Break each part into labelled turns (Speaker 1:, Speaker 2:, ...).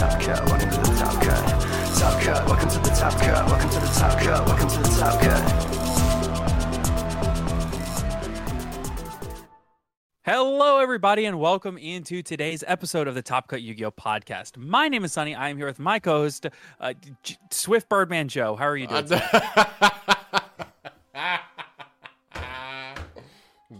Speaker 1: Top Cut, welcome to the Top Cut. Top Cut, welcome to the Top Cut, welcome to the Top Cut, welcome to the Top Cut.
Speaker 2: Hello, everybody, and welcome into today's episode of the Top Cut Yu Gi Oh podcast. My name is Sonny. I am here with my co host, uh, J- Swift Birdman Joe. How are you doing? today?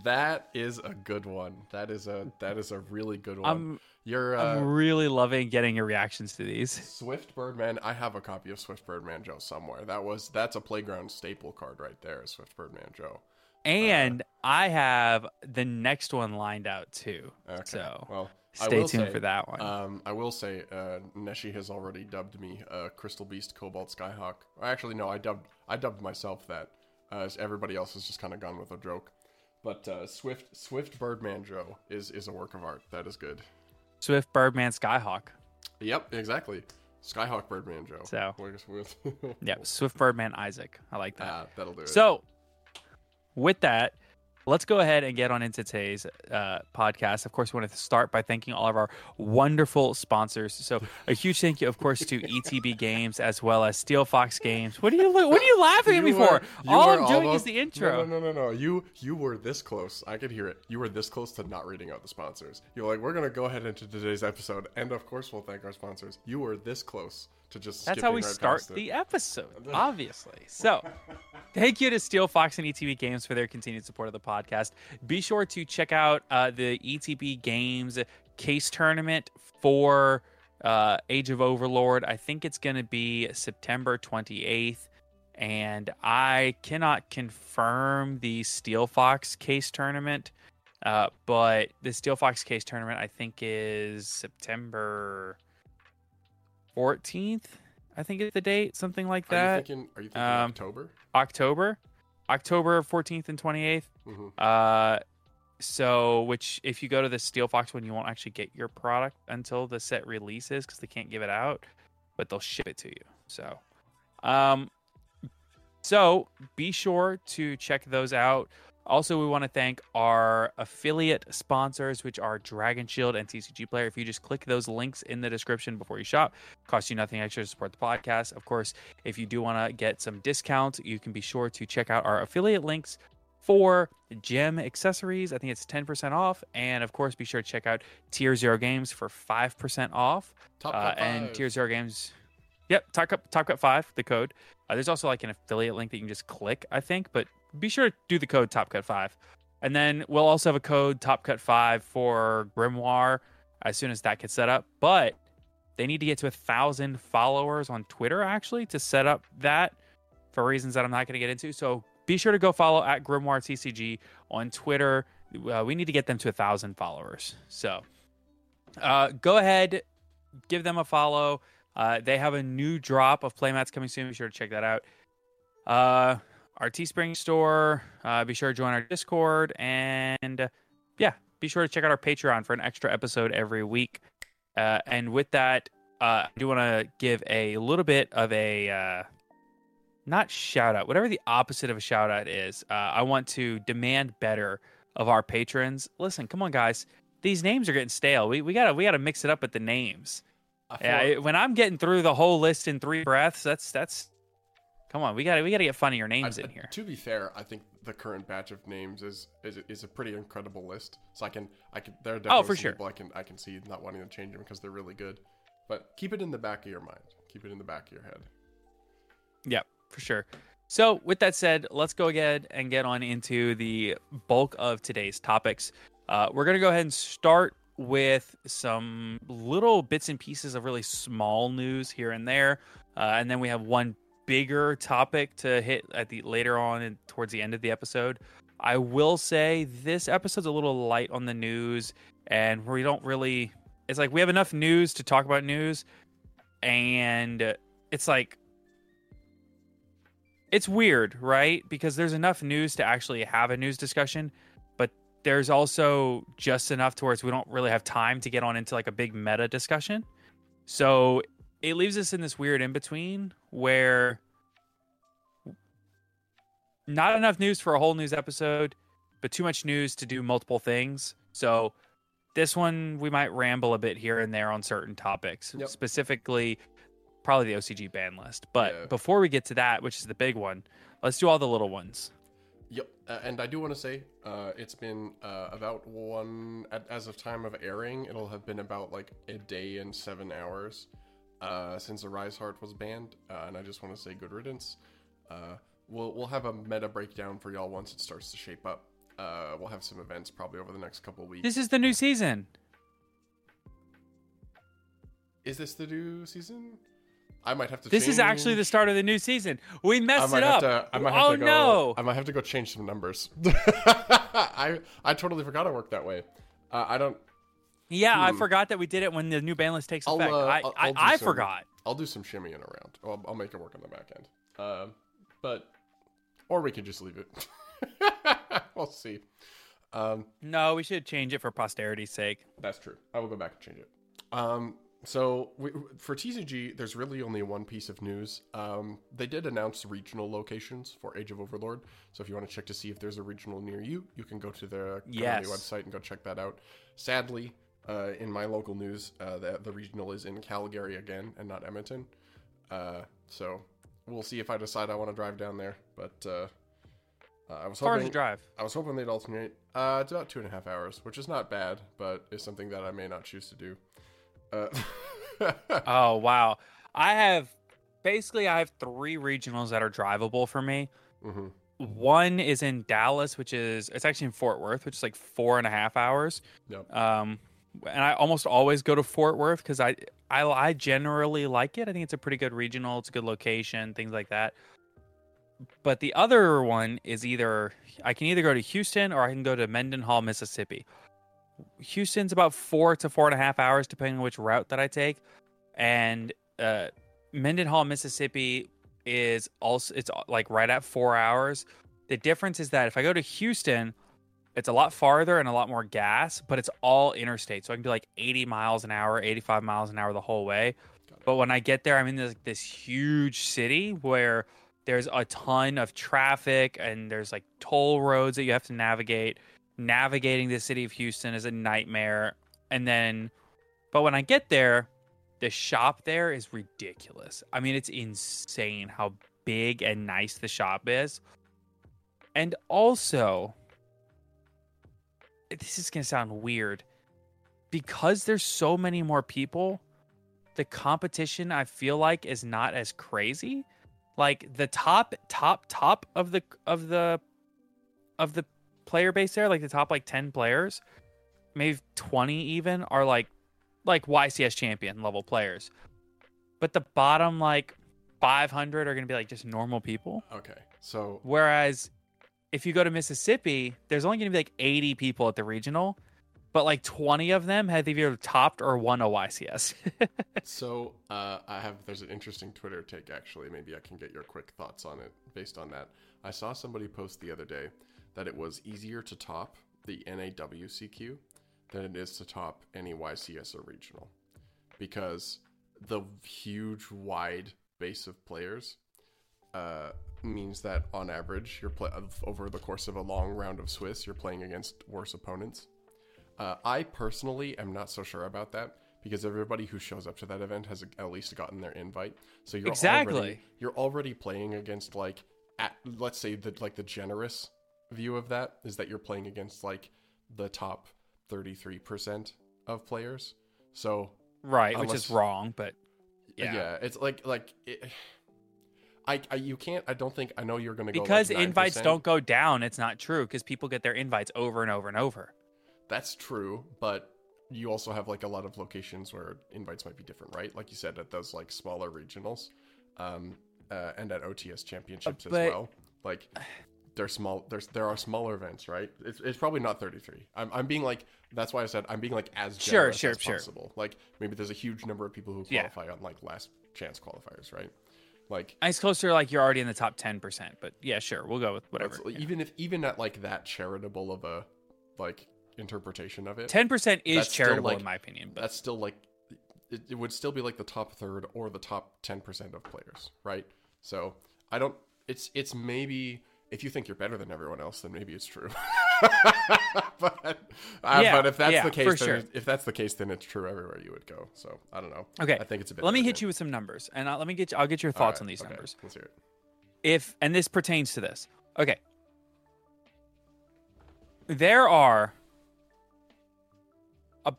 Speaker 3: That is a good one. That is a that is a really good one.
Speaker 2: I'm-
Speaker 3: You're uh,
Speaker 2: I'm really loving getting your reactions to these.
Speaker 3: Swift Birdman. I have a copy of Swift Birdman Joe somewhere. That was that's a playground staple card right there. Swift Birdman Joe.
Speaker 2: And I have the next one lined out too.
Speaker 3: Okay.
Speaker 2: So
Speaker 3: well,
Speaker 2: stay tuned
Speaker 3: say,
Speaker 2: for that one.
Speaker 3: Um, I will say, uh, Neshi has already dubbed me uh, Crystal Beast Cobalt Skyhawk. Actually, no, I dubbed I dubbed myself that. Uh, as everybody else has just kind of gone with a joke. But uh, Swift Swift Birdman Joe is is a work of art. That is good.
Speaker 2: Swift Birdman Skyhawk.
Speaker 3: Yep, exactly. Skyhawk Birdman Joe.
Speaker 2: So- Yeah, Swift Birdman Isaac. I like that.
Speaker 3: ah, that'll do it.
Speaker 2: So, with that, let's go ahead and get on into today's uh, podcast. Of course, we want to start by thanking all of our wonderful sponsors. So, a huge thank you, of course, to ETB Games as well as Steel Fox Games. What are you What are you laughing at me for? all I'm doing
Speaker 3: almost-
Speaker 2: is the intro.
Speaker 3: No, no, no, no, no. You you were this close. I could hear it. You were this close to not reading out the sponsors. You're like, we're gonna go ahead into today's episode, and of course, we'll thank our sponsors. You were this close to just.
Speaker 2: That's how we
Speaker 3: right
Speaker 2: start the episode, obviously. So, thank you to Steel Fox and ETB Games for their continued support of the podcast. Be sure to check out uh, the ETB Games case tournament for uh, Age of Overlord. I think it's going to be September 28th. And I cannot confirm the Steel Fox case tournament, uh, but the Steel Fox case tournament I think is September 14th. I think is the date, something like
Speaker 3: Are you
Speaker 2: that.
Speaker 3: thinking? Are you thinking
Speaker 2: Um,
Speaker 3: October?
Speaker 2: October, October 14th and 28th.
Speaker 3: hmm
Speaker 2: Uh, so which if you go to the Steel Fox one, you won't actually get your product until the set releases because they can't give it out, but they'll ship it to you. So, um, so be sure to check those out. Also, we want to thank our affiliate sponsors, which are Dragon Shield and TCG Player. If you just click those links in the description before you shop, costs you nothing extra to support the podcast. Of course, if you do want to get some discounts, you can be sure to check out our affiliate links for gem accessories. I think it's 10% off. And of course, be sure to check out Tier Zero Games for 5% off.
Speaker 3: Top
Speaker 2: Uh, and. Tier Zero Games. Yep, Top Cut, Top Cut 5, the code. Uh, there's also like an affiliate link that you can just click, I think, but be sure to do the code Top Cut 5. And then we'll also have a code Top Cut 5 for Grimoire as soon as that gets set up. But they need to get to a thousand followers on Twitter actually to set up that for reasons that I'm not going to get into. So be sure to go follow at Grimoire TCG on Twitter. Uh, we need to get them to a thousand followers. So uh, go ahead, give them a follow. Uh, they have a new drop of playmats coming soon. Be sure to check that out. Our Teespring store. Uh, be sure to join our Discord and uh, yeah, be sure to check out our Patreon for an extra episode every week. Uh, and with that, uh, I do want to give a little bit of a uh, not shout out, whatever the opposite of a shout out is. Uh, I want to demand better of our patrons. Listen, come on, guys. These names are getting stale. We we gotta we gotta mix it up with the names. Yeah, it- when I'm getting through the whole list in three breaths, that's that's. Come on, we gotta we gotta get funnier names
Speaker 3: I-
Speaker 2: in here.
Speaker 3: To be fair, I think the current batch of names is is is a pretty incredible list. So I can I can there are definitely
Speaker 2: Oh, for sure.
Speaker 3: people I can I can see not wanting to change them because they're really good. But keep it in the back of your mind. Keep it in the back of your head.
Speaker 2: Yeah, for sure. So, with that said, let's go ahead and get on into the bulk of today's topics. Uh, we're to go ahead and start with some little bits and pieces of really small news here and there. Uh, and then we have one bigger topic to hit at the later on and towards the end of the episode. I will say this episode's a little light on the news, and we don't really. It's like we have enough news to talk about news, and it's like it's weird, right? Because there's enough news to actually have a news discussion, but there's also just enough towards we don't really have time to get on into like a big meta discussion. So it leaves us in this weird in between where not enough news for a whole news episode, but too much news to do multiple things. So this one we might ramble a bit here and there on certain topics,
Speaker 3: Yep.
Speaker 2: specifically probably the OCG ban list. But
Speaker 3: Yeah.
Speaker 2: before we get to that, which is the big one, let's do all the little ones.
Speaker 3: Yep, uh, and I do want to say uh, it's been uh, about one at, as of time of airing. It'll have been about like a day and seven hours uh, since Arise Heart was banned, uh, and I just want to say good riddance. Uh, we'll we'll have a meta breakdown for y'all once it starts to shape up. Uh, we'll have some events probably over the next couple of weeks.
Speaker 2: This is the new season.
Speaker 3: Is this the new season? I might have to.
Speaker 2: This is actually the start of the new season. We messed it up.
Speaker 3: to. I might have
Speaker 2: oh
Speaker 3: to go,
Speaker 2: no!
Speaker 3: I might have to go change some numbers. I I totally forgot it worked that way. Uh, I don't.
Speaker 2: Yeah, I
Speaker 3: hmm.
Speaker 2: forgot that we did it when the new ban list takes
Speaker 3: I'll,
Speaker 2: effect.
Speaker 3: uh,
Speaker 2: I
Speaker 3: I'll-
Speaker 2: I,
Speaker 3: I'll
Speaker 2: I
Speaker 3: some-
Speaker 2: forgot.
Speaker 3: I'll do some shimmying around. I'll, I'll make it work on the back end. Um, but or we could just leave it. we'll see. Um,
Speaker 2: No, we should change it for posterity's sake.
Speaker 3: that's true. I will go back and change it. Um, so we, for TCG, there's really only one piece of news. Um, they did announce regional locations for Age of Overlord. So if you want to check to see if there's a regional near you, you can go to the
Speaker 2: Yes.
Speaker 3: website and go check that out. Sadly, uh, in my local news, uh, the, the regional is in Calgary again and not Edmonton. Uh, so we'll see if I decide I want to drive down there. But uh, uh, I was
Speaker 2: As far as
Speaker 3: hoping
Speaker 2: the drive.
Speaker 3: I was hoping they'd alternate. Uh, it's about two and a half hours, which is not bad, but is something that I may not choose to do. Uh,
Speaker 2: Oh wow. I have basically I have three regionals that are drivable for me.
Speaker 3: mhm.
Speaker 2: One is in Dallas, which is it's actually in Fort Worth, which is like four and a half hours.
Speaker 3: Yep.
Speaker 2: Um, and I almost always go to Fort Worth because I, I I generally like it. I think it's a pretty good regional. It's a good location, things like that. But the other one is either I can either go to Houston or I can go to Mendenhall, Mississippi. Houston's about four to four and a half hours, depending on which route that I take, and uh, Mendenhall, Mississippi is also it's like right at four hours. The difference is that if I go to Houston, it's a lot farther and a lot more gas, but it's all interstate. So I can do like 80 miles an hour, 85 miles an hour the whole way. But when I get there, I'm in this, this huge city where there's a ton of traffic and there's like toll roads that you have to navigate. Navigating the city of Houston is a nightmare. And then, but when I get there, the shop there is ridiculous. I mean, it's insane how big and nice the shop is. And also, this is going to sound weird. Because there's so many more people, the competition I feel like is not as crazy. Like the top top top of the of the of the player base there, like the top like 10 players, maybe 20 even are like like YCS champion level players. But the bottom like 500 are going to be like just normal people.
Speaker 3: Okay. So
Speaker 2: Whereas if you go to Mississippi, there's only going to be like 80 people at the regional, but like 20 of them have either topped or won a YCS.
Speaker 3: so uh, I have there's an interesting Twitter take actually. Maybe I can get your quick thoughts on it based on that. I saw somebody post the other day that it was easier to top the NAWCQ than it is to top any YCS or regional. because the huge wide base of players uh, means that on average you're play- over the course of a long round of Swiss you're playing against worse opponents. Uh, I personally am not so sure about that because everybody who shows up to that event has at least gotten their invite. So you're
Speaker 2: Exactly.
Speaker 3: already, you're already playing against like at let's say the like the generous view of that is that you're playing against like the top 33% of players. So
Speaker 2: right, which is wrong, but
Speaker 3: yeah,
Speaker 2: yeah.
Speaker 3: it's like like it, I, I you can't I don't think I know you're going to go
Speaker 2: Because
Speaker 3: like
Speaker 2: invites don't go down, it's not true because people get their invites over and over and over.
Speaker 3: That's true, but you also have like a lot of locations where invites might be different, right? Like you said at those like smaller regionals, um, uh, and at OTS championships as
Speaker 2: but-
Speaker 3: well. Like they're small. There's there are smaller events, right? It's, it's probably not 33. I'm I'm being like that's why I said I'm being like as
Speaker 2: Sure,
Speaker 3: generous
Speaker 2: sure,
Speaker 3: as
Speaker 2: sure.
Speaker 3: possible. Like maybe there's a huge number of people who
Speaker 2: Yeah.
Speaker 3: qualify on like last chance qualifiers, right? Like
Speaker 2: It's closer like you're already in the top 10%, but yeah, sure, we'll go with whatever.
Speaker 3: that's- even if even at like that charitable of a like interpretation of it,
Speaker 2: 10% is charitable
Speaker 3: like-
Speaker 2: in my opinion, but
Speaker 3: that's still like it, it would still be like the top third or the top 10% of players right so i don't it's it's maybe if you think you're better than everyone else then maybe it's true but uh,
Speaker 2: Yeah,
Speaker 3: but if that's
Speaker 2: yeah,
Speaker 3: the case
Speaker 2: for
Speaker 3: then
Speaker 2: sure.
Speaker 3: if that's the case then it's true everywhere you would go so i don't know
Speaker 2: Okay.
Speaker 3: i think it's a bit
Speaker 2: Let me hit you with some numbers, and I'll, let me get. You, I'll get your thoughts
Speaker 3: right,
Speaker 2: on these
Speaker 3: okay,
Speaker 2: numbers.
Speaker 3: let's hear it
Speaker 2: If and this pertains to this. Okay. There are a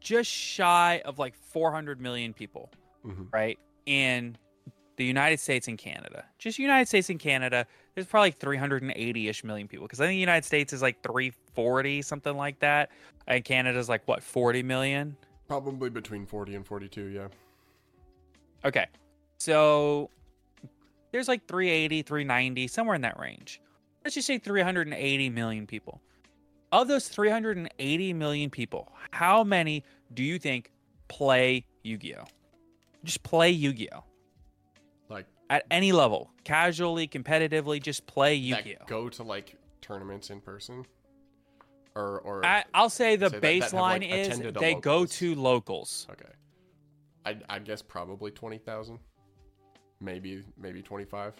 Speaker 2: just shy of like 400 million people,
Speaker 3: Mhm.
Speaker 2: right? In the United States and Canada. Just United States and Canada, there's probably 380-ish million people because I think the United States is like 340 something like that. And Canada's like what, 40 million?
Speaker 3: probably between 40 and 42 yeah
Speaker 2: Okay. So there's like 380, 390, somewhere in that range. Let's just say 380 million people. Of those 380 million people, how many do you think play Yu Gi Oh? Just play Yu Gi Oh! At any level, casually, competitively, just play Yu-Gi-Oh.
Speaker 3: go to like tournaments in person or or
Speaker 2: I, I'll say the
Speaker 3: Say that- that
Speaker 2: baseline
Speaker 3: like,
Speaker 2: is they go to locals.
Speaker 3: Okay. I I guess probably twenty thousand. Maybe maybe twenty five.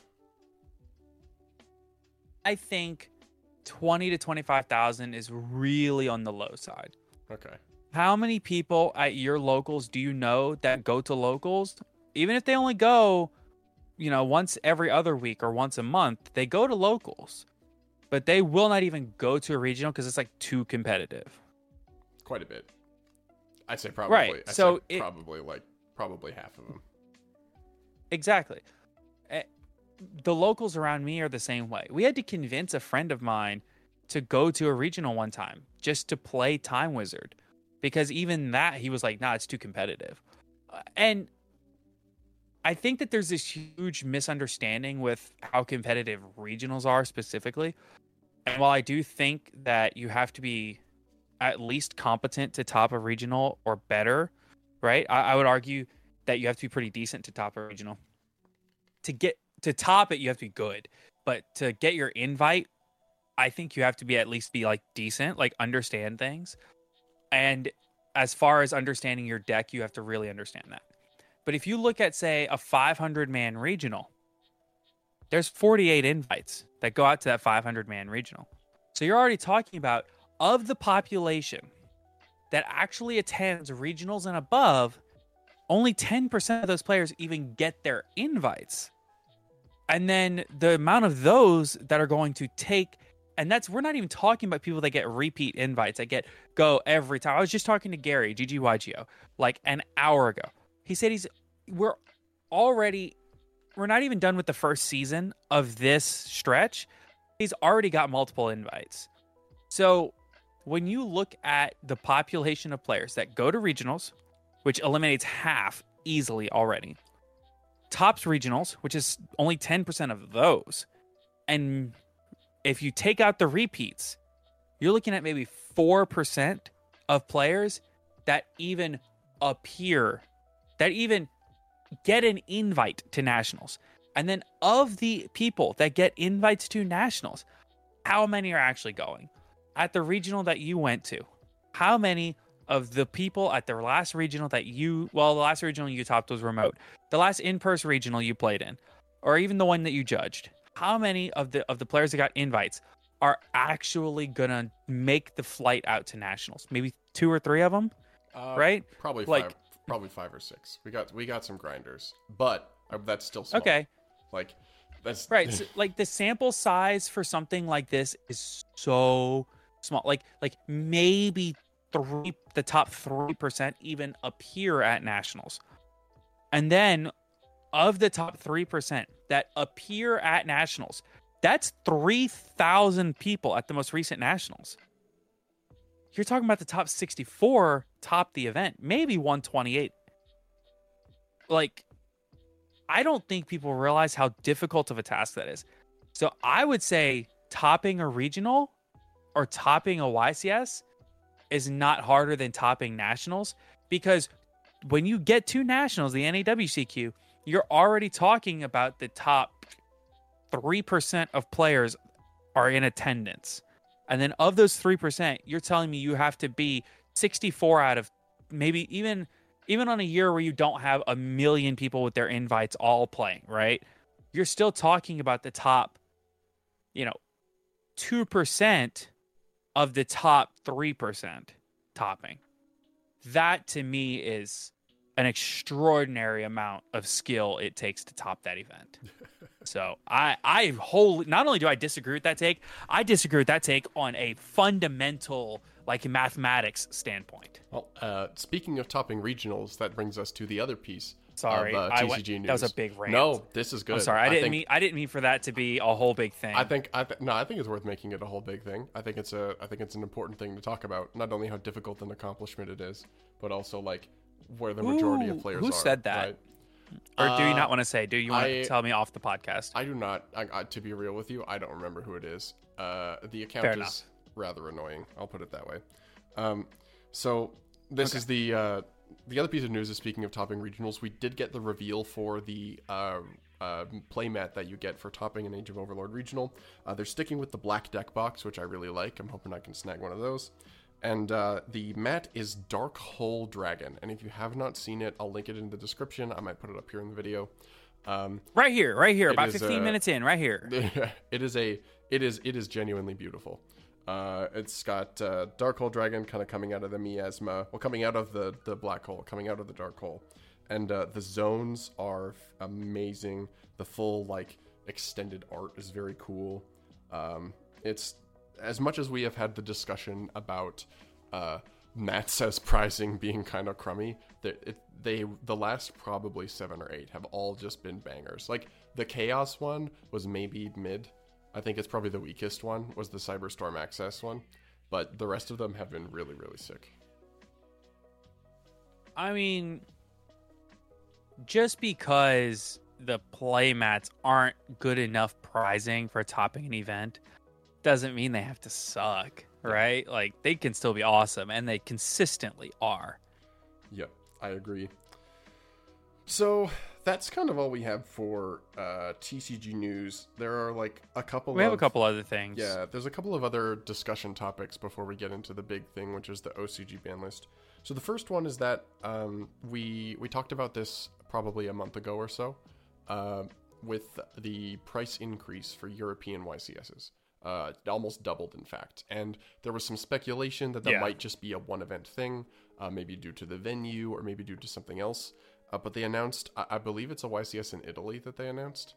Speaker 2: I think 20 to 25,000 is really on the low side.
Speaker 3: Okay.
Speaker 2: How many people at your locals do you know that go to locals? Even if they only go, you know, once every other week or once a month, they go to locals. But they will not even go to a regional because it's like too competitive.
Speaker 3: Quite a bit. I'd say probably.
Speaker 2: Right,
Speaker 3: I'd
Speaker 2: so
Speaker 3: say
Speaker 2: it-
Speaker 3: probably like probably half of them.
Speaker 2: Exactly. Eh, The locals around me are the same way. We had to convince a friend of mine to go to a regional one time just to play Time Wizard because even that he was like, "Nah, it's too competitive." Uh, And I think that there's this huge misunderstanding with how competitive regionals are specifically. And while I do think that you have to be at least competent to top a regional or better, right? I, I would argue that you have to be pretty decent to top a regional. To get to top it, you have to be good. But to get your invite, I think you have to be at least be like decent, like understand things. And as far as understanding your deck, you have to really understand that. But if you look at, say, a 500 man regional, there's 48 invites that go out to that 500 man regional. So you're already talking about of the population that actually attends regionals and above, only 10% of those players even get their invites. And then the amount of those that are going to take, and that's, we're not even talking about people that get repeat invites, that get go every time. I was just talking to Gary, GGYGO, like an hour ago. He said he's, we're already, we're not even done with the first season of this stretch. He's already got multiple invites. So when you look at the population of players that go to regionals, which eliminates half easily already, tops regionals, which is only 10% of those, and if you take out the repeats, you're looking at maybe 4% of players that even appear, that even get an invite to nationals. And then of the people that get invites to nationals, how many are actually going? At the regional that you went to, how many of the people at the last regional that you well the last regional you topped was remote the last in-person regional you played in or even the one that you judged how many of the of the players that got invites are actually gonna make the flight out to nationals maybe two or three of them
Speaker 3: Uh,
Speaker 2: right?
Speaker 3: Probably
Speaker 2: Like-
Speaker 3: five. Probably five or six. We got we got some grinders, but uh, that's still small.
Speaker 2: okay
Speaker 3: Like that's
Speaker 2: right so, like the sample size for something like this is so small like like maybe three the top three percent even appear at nationals and then of the top three percent that appear at nationals that's 3000 people at the most recent nationals you're talking about the top 64 top the event maybe 128 like I don't think people realize how difficult of a task that is. So I would say topping a regional or topping a YCS is not harder than topping nationals because when you get to nationals, the NAWCQ, you're already talking about the top 3% of players are in attendance. And then of those 3%, you're telling me you have to be 64 out of maybe even even on a year where you don't have a million people with their invites all playing, right? You're still talking about the top, you know, 2% of the top 3% topping. That to me is an extraordinary amount of skill it takes to top that event. so I I wholly not only do I disagree with that take, I disagree with that take on a fundamental like mathematics standpoint.
Speaker 3: Well, uh, speaking of topping regionals, that brings us to the other piece.
Speaker 2: Sorry,
Speaker 3: of, uh,
Speaker 2: I
Speaker 3: TCG
Speaker 2: went-
Speaker 3: news.
Speaker 2: that was a big rant.
Speaker 3: No, this is good.
Speaker 2: I'm sorry, I didn't
Speaker 3: think,
Speaker 2: mean I didn't mean for that to be a whole big thing.
Speaker 3: I think I th- no, I think it's worth making it a whole big thing. I think it's a I think it's an important thing to talk about. Not only how difficult an accomplishment it is, but also like where the majority
Speaker 2: Ooh,
Speaker 3: of players
Speaker 2: who
Speaker 3: are.
Speaker 2: said that?
Speaker 3: right?
Speaker 2: Or do you
Speaker 3: Uh,
Speaker 2: not want to say? Do you want
Speaker 3: I-
Speaker 2: to tell me off the podcast?
Speaker 3: I do not. I, I, to be real with you, I don't remember who it is. Uh, the account
Speaker 2: Fair
Speaker 3: is
Speaker 2: enough.
Speaker 3: rather annoying. I'll put it that way. Um, so this is the uh, the other piece of news. Is speaking of topping regionals, we did get the reveal for the uh, uh, playmat that you get for topping an Age of Overlord regional. Uh, they're sticking with the black deck box, which I really like. I'm hoping I can snag one of those. And uh, the mat is Dark Hole Dragon. And if you have not seen it, I'll link it in the description. I might put it up here in the video. Um,
Speaker 2: right here, right here, about 15
Speaker 3: uh,
Speaker 2: minutes in, right here.
Speaker 3: it is a it is it is genuinely beautiful. Uh, it's got uh, dark hole dragon kind of coming out of the miasma, well, coming out of the the black hole, coming out of the dark hole, and uh, the zones are f- amazing. The full like extended art is very cool. Um, it's as much as we have had the discussion about uh, Matt says pricing being kind of crummy. That it, they the last probably seven or eight have all just been bangers. Like the chaos one was maybe mid. I think it's probably the weakest one was the Cyberstorm Access one, but the rest of them have been really really sick.
Speaker 2: I mean, just because the playmats aren't good enough prizing for topping an event doesn't mean they have to suck, right? Like they can still be awesome, and they consistently are.
Speaker 3: Yep, I agree. So that's kind of all we have for uh, TCG news. There are like a couple.
Speaker 2: We have a couple other things.
Speaker 3: Yeah, there's a couple of other discussion topics before we get into the big thing, which is the OCG ban list. So the first one is that um, we we talked about this probably a month ago or so, uh, with the price increase for European YCSs. Uh, almost doubled, in fact, and there was some speculation that that
Speaker 2: Yeah.
Speaker 3: might just be a one-event thing, uh, maybe due to the venue or maybe due to something else. Uh, but they announced, I-, I believe it's a YCS in Italy that they announced.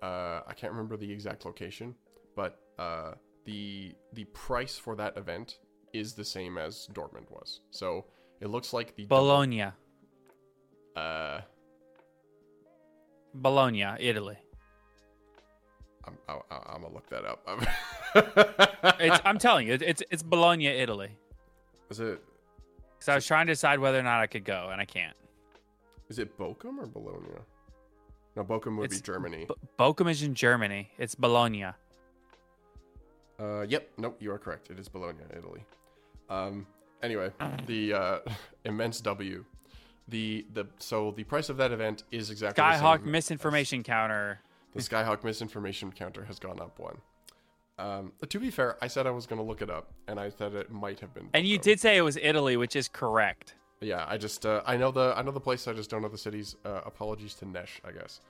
Speaker 3: Uh, I can't remember the exact location, but uh, the the price for that event is the same as Dortmund was. So it looks like the double-
Speaker 2: Bologna,
Speaker 3: uh,
Speaker 2: Bologna, Italy.
Speaker 3: I'm, I, I- I'm gonna look that up.
Speaker 2: It's, I'm telling you, it's it's Bologna, Italy.
Speaker 3: is it
Speaker 2: Because I was trying to decide whether or not I could go, and I can't.
Speaker 3: is it Bochum or Bologna? No, Bochum would
Speaker 2: It's
Speaker 3: be Germany.
Speaker 2: B- Bochum is in Germany. It's Bologna.
Speaker 3: Uh, yep. Nope. You are correct. It is Bologna, Italy. Um. Anyway, the uh, immense W. The the so the price of that event is exactly the
Speaker 2: Skyhawk
Speaker 3: same as-
Speaker 2: misinformation counter.
Speaker 3: The Skyhawk misinformation counter has gone up one. Um, to be fair, I said I was going to look it up, and I said it might have been.
Speaker 2: And you did say it was Italy, which is correct.
Speaker 3: Yeah, I just uh, I know the I know the place. I just don't know the cities. Uh, apologies to Nesh, I guess.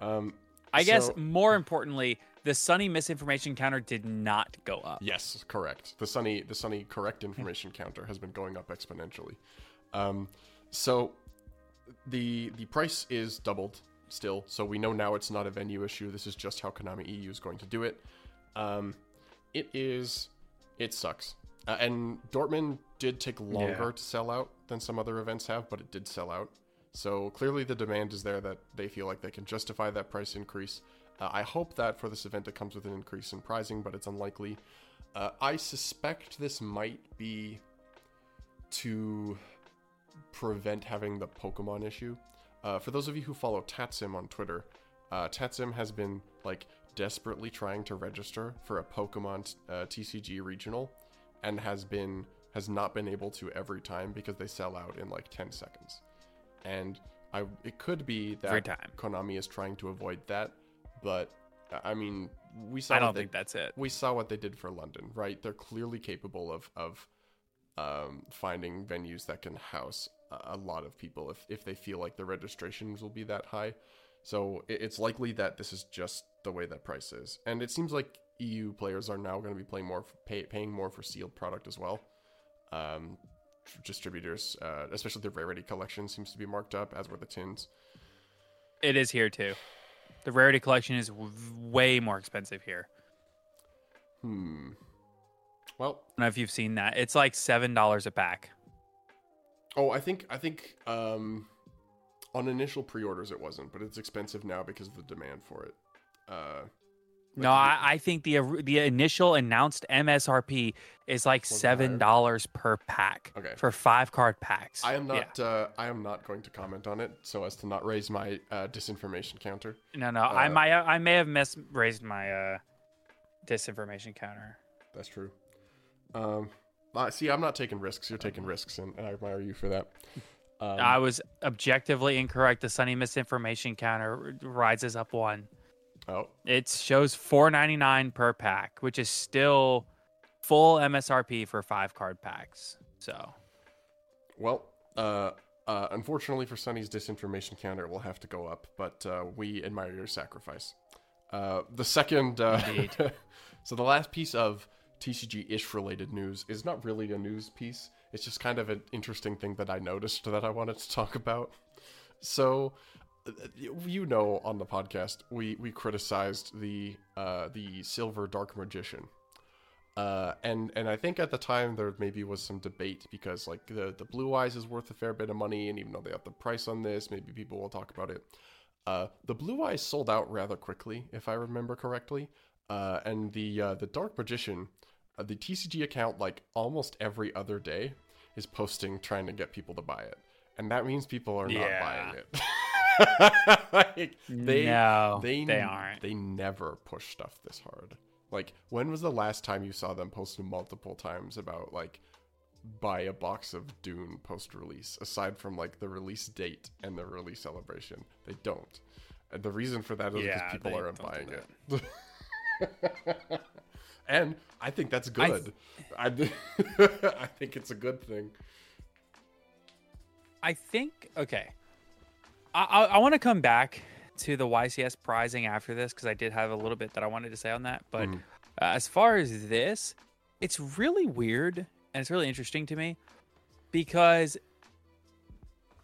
Speaker 3: Um,
Speaker 2: I guess more importantly, the Sonny misinformation counter did not go up.
Speaker 3: Yes, correct. The Sonny the Sonny correct information counter has been going up exponentially. Um, so the the price is doubled still. So we know now it's not a venue issue. This is just how Konami EU is going to do it. Um, it is it sucks. Uh, and Dortmund did take longer
Speaker 2: Yeah.
Speaker 3: to sell out than some other events have, but it did sell out. So clearly the demand is there that they feel like they can justify that price increase. Uh, I hope that for this event it comes with an increase in pricing, but it's unlikely. Uh, I suspect this might be to prevent having the Pokemon issue. Uh, for those of you who follow Tatsim on Twitter, uh, Tatsim has been like desperately trying to register for a Pokemon uh, TCG regional, and has been has not been able to every time because they sell out in like 10 seconds. And I it could be that. Konami is trying to avoid that, but uh, I mean we saw
Speaker 2: I don't
Speaker 3: they-
Speaker 2: think that's it.
Speaker 3: we saw what they did for London, right? They're clearly capable of of um, finding venues that can house a, lot of people if if they feel like the registrations will be that high. So it's likely that this is just the way that price is, and it seems like EU players are now going to be playing more, pay, paying more for sealed product as well. Um, tr- distributors, uh, especially the rarity collection, seems to be marked up, as were the tins.
Speaker 2: It is here too. The rarity collection is w- way more expensive here.
Speaker 3: Hmm. Well,
Speaker 2: I don't know if you've seen that. It's like seven dollars a pack.
Speaker 3: Oh, I think I think um, on initial pre-orders it wasn't, but it's expensive now because of the demand for it. Uh,
Speaker 2: No, I, I think the the initial announced MSRP is like seven dollars per pack.
Speaker 3: Okay.
Speaker 2: For five card packs.
Speaker 3: I am
Speaker 2: Yeah.
Speaker 3: not. Uh, I am not going to comment on it so as to not raise my uh, disinformation counter.
Speaker 2: No, no. I
Speaker 3: uh,
Speaker 2: might I may have mis- raised my uh, disinformation counter.
Speaker 3: That's true. Um, see, I'm not taking risks. You're taking risks, and, and I admire you for that. Um,
Speaker 2: I was objectively incorrect. The Sonny misinformation counter rises up one.
Speaker 3: oh,
Speaker 2: It shows four ninety nine per pack, which is still full MSRP for five card packs. So
Speaker 3: well. Uh, uh, unfortunately for Sonny's disinformation counter, it will have to go up, but uh, we admire your sacrifice. Uh, the second, uh, so the last piece of TCG-ish related news is not really a news piece. It's just kind of an interesting thing that I noticed that I wanted to talk about. So, uh, you know, on the podcast, we we criticized the uh, the Silver Dark Magician. Uh, and and I think at the time there maybe was some debate because like the the Blue Eyes is worth a fair bit of money, and even though they have the price on this, maybe people will talk about it. Uh, the Blue Eyes sold out rather quickly, if I remember correctly. Uh, and the uh, the Dark Magician, uh, the TCG account, like almost every other day, is posting trying to get people to buy it, and that means people are not buying it. like, they
Speaker 2: No,
Speaker 3: they
Speaker 2: they aren't.
Speaker 3: They never push stuff this hard. Like, when was the last time you saw them post multiple times about like buy a box of Dune post release, aside from like the release date and the release celebration? They don't. And the reason for that is because people aren't buying it. and I think that's good. I, I think it's a good thing.
Speaker 2: I think okay. I I, I want to come back to the YCS prizing after this because I did have a little bit that I wanted to say on that. But uh, as far as this, it's really weird and it's really interesting to me because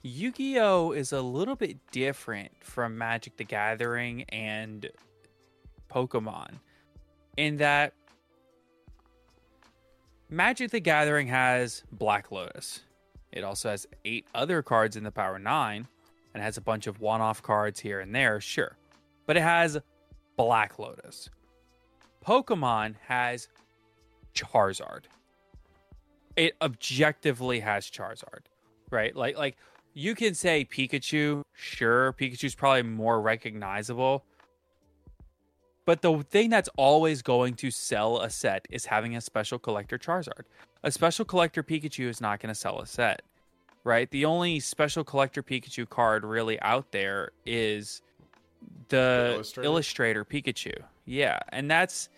Speaker 2: Yu-Gi-Oh is a little bit different from Magic the Gathering and Pokemon in that Magic the Gathering has Black Lotus. It also has eight other cards in the Power 9 and has a bunch of one off cards here and there, sure. But it has Black Lotus. Pokemon has Charizard. It objectively has Charizard, right? Like like you can say Pikachu, sure, Pikachu's probably more recognizable. But the thing that's always going to sell a set is having a special collector Charizard. A special collector Pikachu is not going to sell a set, right? The only special collector Pikachu card really out there is the,
Speaker 3: The Illustrator?
Speaker 2: Illustrator Pikachu. Yeah, and that's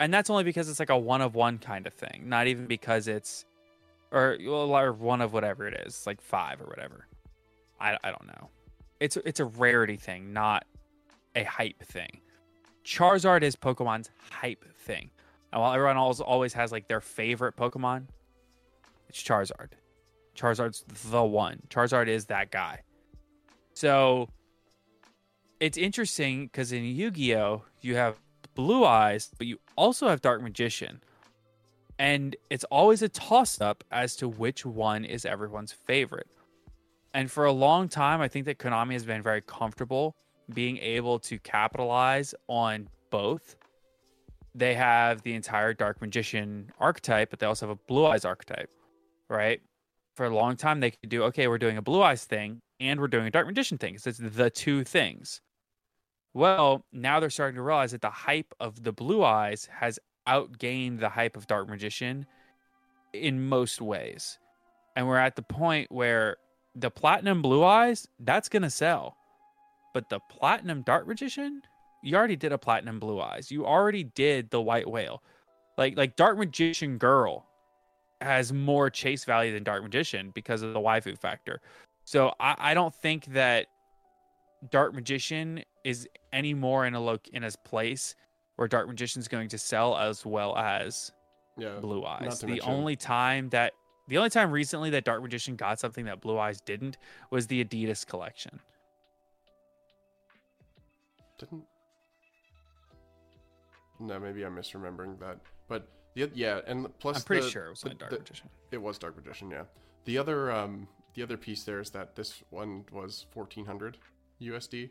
Speaker 2: and that's only because it's like a one of one kind of thing, not even because it's or, or one of whatever it is, like five or whatever. I, I don't know. It's it's a rarity thing, not a hype thing. Charizard is Pokemon's hype thing. And while everyone always always has like their favorite Pokemon, it's Charizard. Charizard's the one. Charizard is that guy. So it's interesting because in Yu-Gi-Oh, you have Blue Eyes, but you also have Dark Magician. And it's always a toss up as to which one is everyone's favorite. And for a long time, I think that Konami has been very comfortable being able to capitalize on both. They have the entire Dark Magician archetype, but they also have a Blue Eyes archetype, right? For a long time, they could do, okay, we're doing a Blue Eyes thing and we're doing a Dark Magician thing. It's the two things. Well, now they're starting to realize that the hype of the Blue Eyes has outgained the hype of Dark Magician in most ways. And we're at the point where the Platinum Blue Eyes, that's going to sell. But the Platinum Dark Magician, you already did a Platinum Blue Eyes. You already did the White Whale. Like like Dark Magician Girl has more chase value than Dark Magician because of the waifu factor. So I, I don't think that Dark Magician is any more in a loc in his place where Dark Magician's going to sell as well as
Speaker 3: Yeah.
Speaker 2: Blue Eyes. The
Speaker 3: mention-
Speaker 2: only time that the only time recently that Dark Magician got something that Blue Eyes didn't was the Adidas collection.
Speaker 3: Didn't. No, maybe I'm misremembering that. But the yeah, and plus
Speaker 2: I'm pretty
Speaker 3: the-
Speaker 2: sure it was
Speaker 3: the-
Speaker 2: Dark
Speaker 3: the-
Speaker 2: Magician.
Speaker 3: It was Dark Magician, yeah. The other um the other piece there is that this one was 1400 USD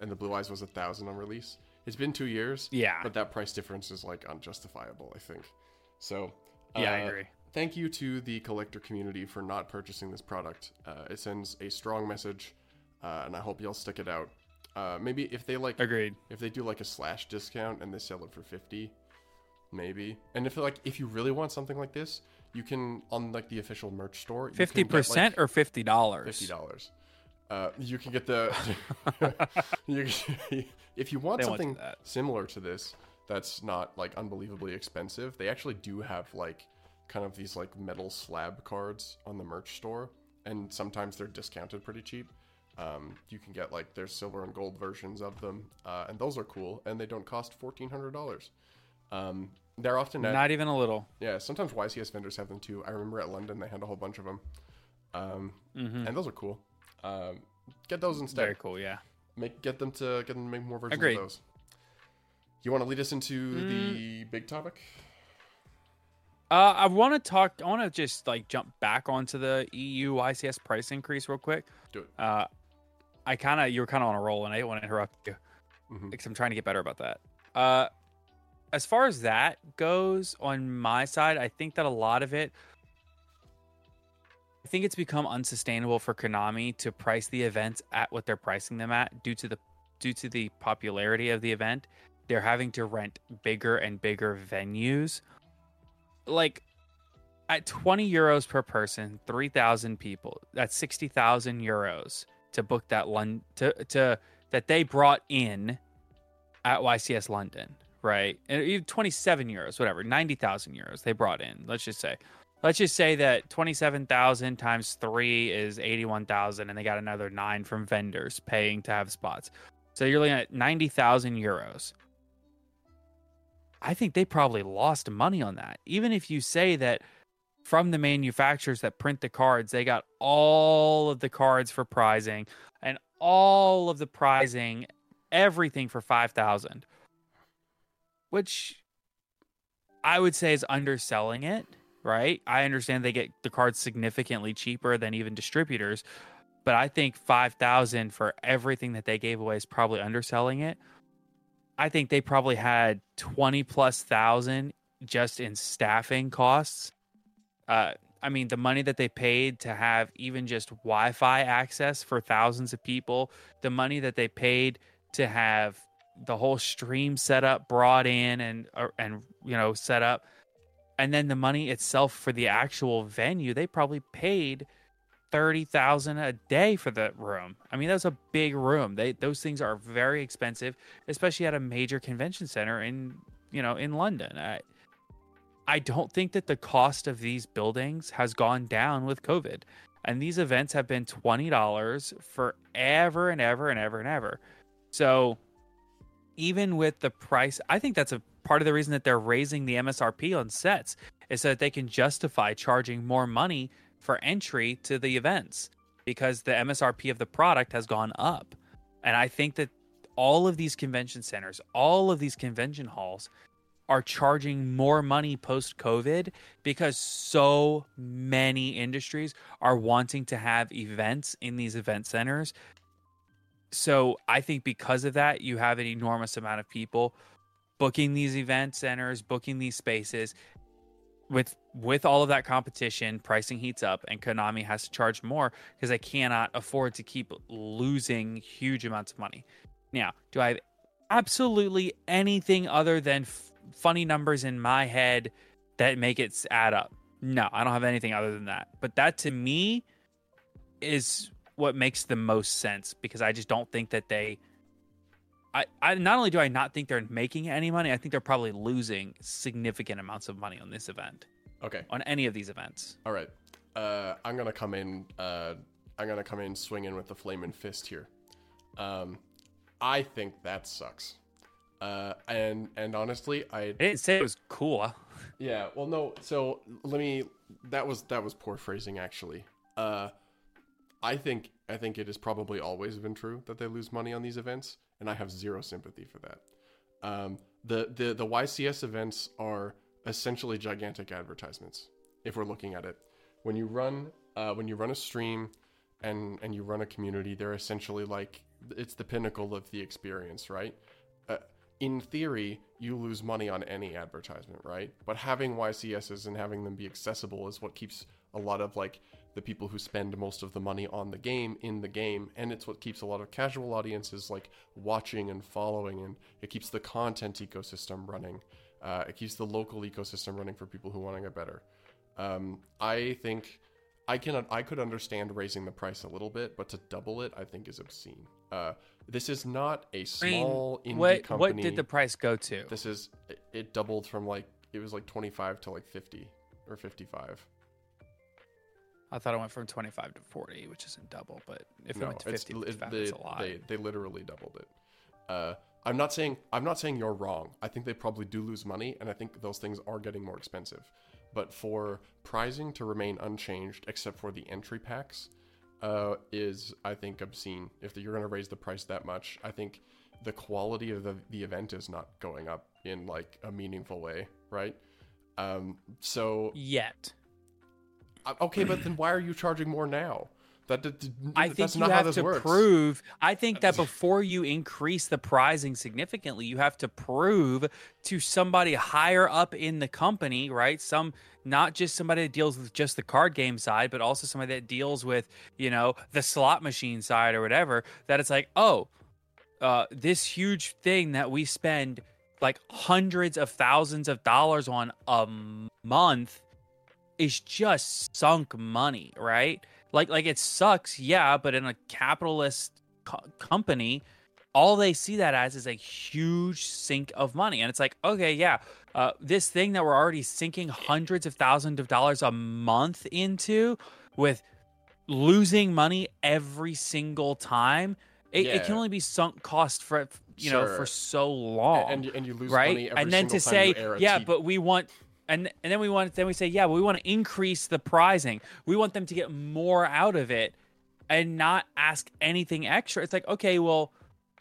Speaker 3: and the Blue Eyes was a 1000 on release. It's been 2 years.
Speaker 2: Yeah.
Speaker 3: But that price difference is like unjustifiable, I think. So,
Speaker 2: Yeah, I
Speaker 3: uh,
Speaker 2: agree.
Speaker 3: Thank you to the collector community for not purchasing this product. Uh, it sends a strong message, uh, and I hope you'll stick it out. Uh, maybe if they like
Speaker 2: Agreed.
Speaker 3: if they do like a slash discount and they sell it for 50 maybe and if like if you really want something like this you can on like the official merch store you can
Speaker 2: Fifty percent
Speaker 3: like,
Speaker 2: or fifty dollars?
Speaker 3: fifty dollars uh, you can get the you if you want
Speaker 2: They
Speaker 3: something similar to this that's not like unbelievably expensive they actually do have like kind of these like metal slab cards on the merch store and sometimes they're discounted pretty cheap um, you can get like there's silver and gold versions of them uh, and those are cool and they don't cost $1400 um, they're often at,
Speaker 2: Not even a little.
Speaker 3: yeah sometimes ycs vendors have them too i remember at london they had a whole bunch of them um, and those are cool um, get those instead
Speaker 2: Mm-hmm. Very cool. Yeah.
Speaker 3: make get them to get them to make more versions
Speaker 2: Agreed.
Speaker 3: of those. You want to lead us into
Speaker 2: Mm.
Speaker 3: the big topic?
Speaker 2: Uh, I want to talk. I want to just like jump back onto the EU YCS price increase real quick.
Speaker 3: Do it.
Speaker 2: Uh, I kind of you were kind of on a roll, and I didn't want to interrupt you because I'm trying to get better about that. Uh, as far as that goes, on my side, I think that a lot of it, I think it's become unsustainable for Konami to price the events at what they're pricing them at due to the due to the popularity of the event. They're having to rent bigger and bigger venues, like at 20 euros per person, 3,000 people. That's 60,000 euros to book that London to to that they brought in at YCS London, right? And even 27 euros, whatever, 90,000 euros they brought in. Let's just say. Let's just say that 27,000 times 3 is 81,000 and they got another 9 from vendors paying to have spots. So you're looking at 90,000 euros. I think they probably lost money on that. Even if you say that from the manufacturers that print the cards, they got all of the cards for prizing and all of the prizing, everything for 5,000, which I would say is underselling it, right? I understand they get the cards significantly cheaper than even distributors, but I think 5,000 for everything that they gave away is probably underselling it. I think they probably had 20 plus thousand just in staffing costs. Uh, I mean, the money that they paid to have even just Wi Fi access for thousands of people, the money that they paid to have the whole stream set up, brought in, and, uh, and you know, set up. And then the money itself for the actual venue, they probably paid thirty thousand a day for the room. I mean, that's a big room. They those things are very expensive, especially at a major convention center in you know, in London. I, I don't think that the cost of these buildings has gone down with COVID. And these events have been $20 forever and ever and ever and ever. So even with the price, I think that's a part of the reason that they're raising the MSRP on sets is so that they can justify charging more money for entry to the events because the MSRP of the product has gone up. And I think that all of these convention centers, all of these convention halls are charging more money post COVID because so many industries are wanting to have events in these event centers. So I think because of that, you have an enormous amount of people booking these event centers, booking these spaces. With with all of that competition, pricing heats up, and Konami has to charge more because they cannot afford to keep losing huge amounts of money. Now, do I have absolutely anything other than funny numbers in my head that make it add up? No, I don't have anything other than that. But that to me is what makes the most sense because I just don't think that they. I, I not only do I not think they're making any money, I think they're probably losing significant amounts of money on this event,
Speaker 3: Okay.
Speaker 2: on any of these events.
Speaker 3: All right. Uh, I'm gonna come in. Uh, I'm gonna come in swinging with the flaming fist here. Um, I think that sucks. Uh, and and honestly, I
Speaker 2: I didn't say it was cool.
Speaker 3: yeah. Well, no. So let me. That was that was poor phrasing actually. Uh, I think I think it has probably always been true that they lose money on these events, and I have zero sympathy for that. Um, the the the YCS events are essentially gigantic advertisements. If we're looking at it, when you run uh, when you run a stream and and you run a community, they're essentially like it's the pinnacle of the experience, right? In theory, you lose money on any advertisement, right? But having YCSs and having them be accessible is what keeps a lot of like the people who spend most of the money on the game in the game, and it's what keeps a lot of casual audiences like watching and following, and it keeps the content ecosystem running. Uh, it keeps the local ecosystem running for people who want to get better. Um, I think I can I could understand raising the price a little bit, but to double it, I think is obscene. Uh, this is not a small indie
Speaker 2: what
Speaker 3: company.
Speaker 2: what did the price go to?
Speaker 3: This is it- it doubled from like it was like 25 to like 50 or 55.
Speaker 2: I thought it went from 25 to 40, which isn't double, but if it went to
Speaker 3: it's
Speaker 2: 50,
Speaker 3: it-
Speaker 2: 55,
Speaker 3: they,
Speaker 2: that's a lot.
Speaker 3: they they literally doubled it. Uh, I'm not saying I'm not saying you're wrong. I think they probably do lose money, and I think those things are getting more expensive. But for pricing to remain unchanged, except for the entry packs, uh, is I think obscene. If you're going to raise the price that much, I think the quality of the the event is not going up in like a meaningful way, right? Um, so
Speaker 2: Yet.
Speaker 3: uh, okay, but then why are you charging more now? That, that, that-
Speaker 2: I think
Speaker 3: that's
Speaker 2: you
Speaker 3: not how
Speaker 2: have
Speaker 3: this
Speaker 2: to
Speaker 3: works.
Speaker 2: prove. I think that before you increase the pricing significantly, you have to prove to somebody higher up in the company, right? Some not just somebody that deals with just the card game side, but also somebody that deals with you know the slot machine side or whatever. That it's like, oh, uh, this huge thing that we spend like hundreds of thousands of dollars on a month is just sunk money, right? Like like it sucks, yeah, but in a capitalist co- company, all they see that as is a huge sink of money, and it's like, okay, yeah, uh, this thing that we're already sinking hundreds of thousands of dollars a month into, with losing money every single time, it, it can only be sunk cost for you know for so long
Speaker 3: and you, and you lose
Speaker 2: right?
Speaker 3: money every single time. and
Speaker 2: then
Speaker 3: to say,
Speaker 2: yeah,
Speaker 3: T-
Speaker 2: but we want, and and then we want, then we say, yeah, we want to increase the pricing. We want them to get more out of it, and not ask anything extra. It's like, okay, well,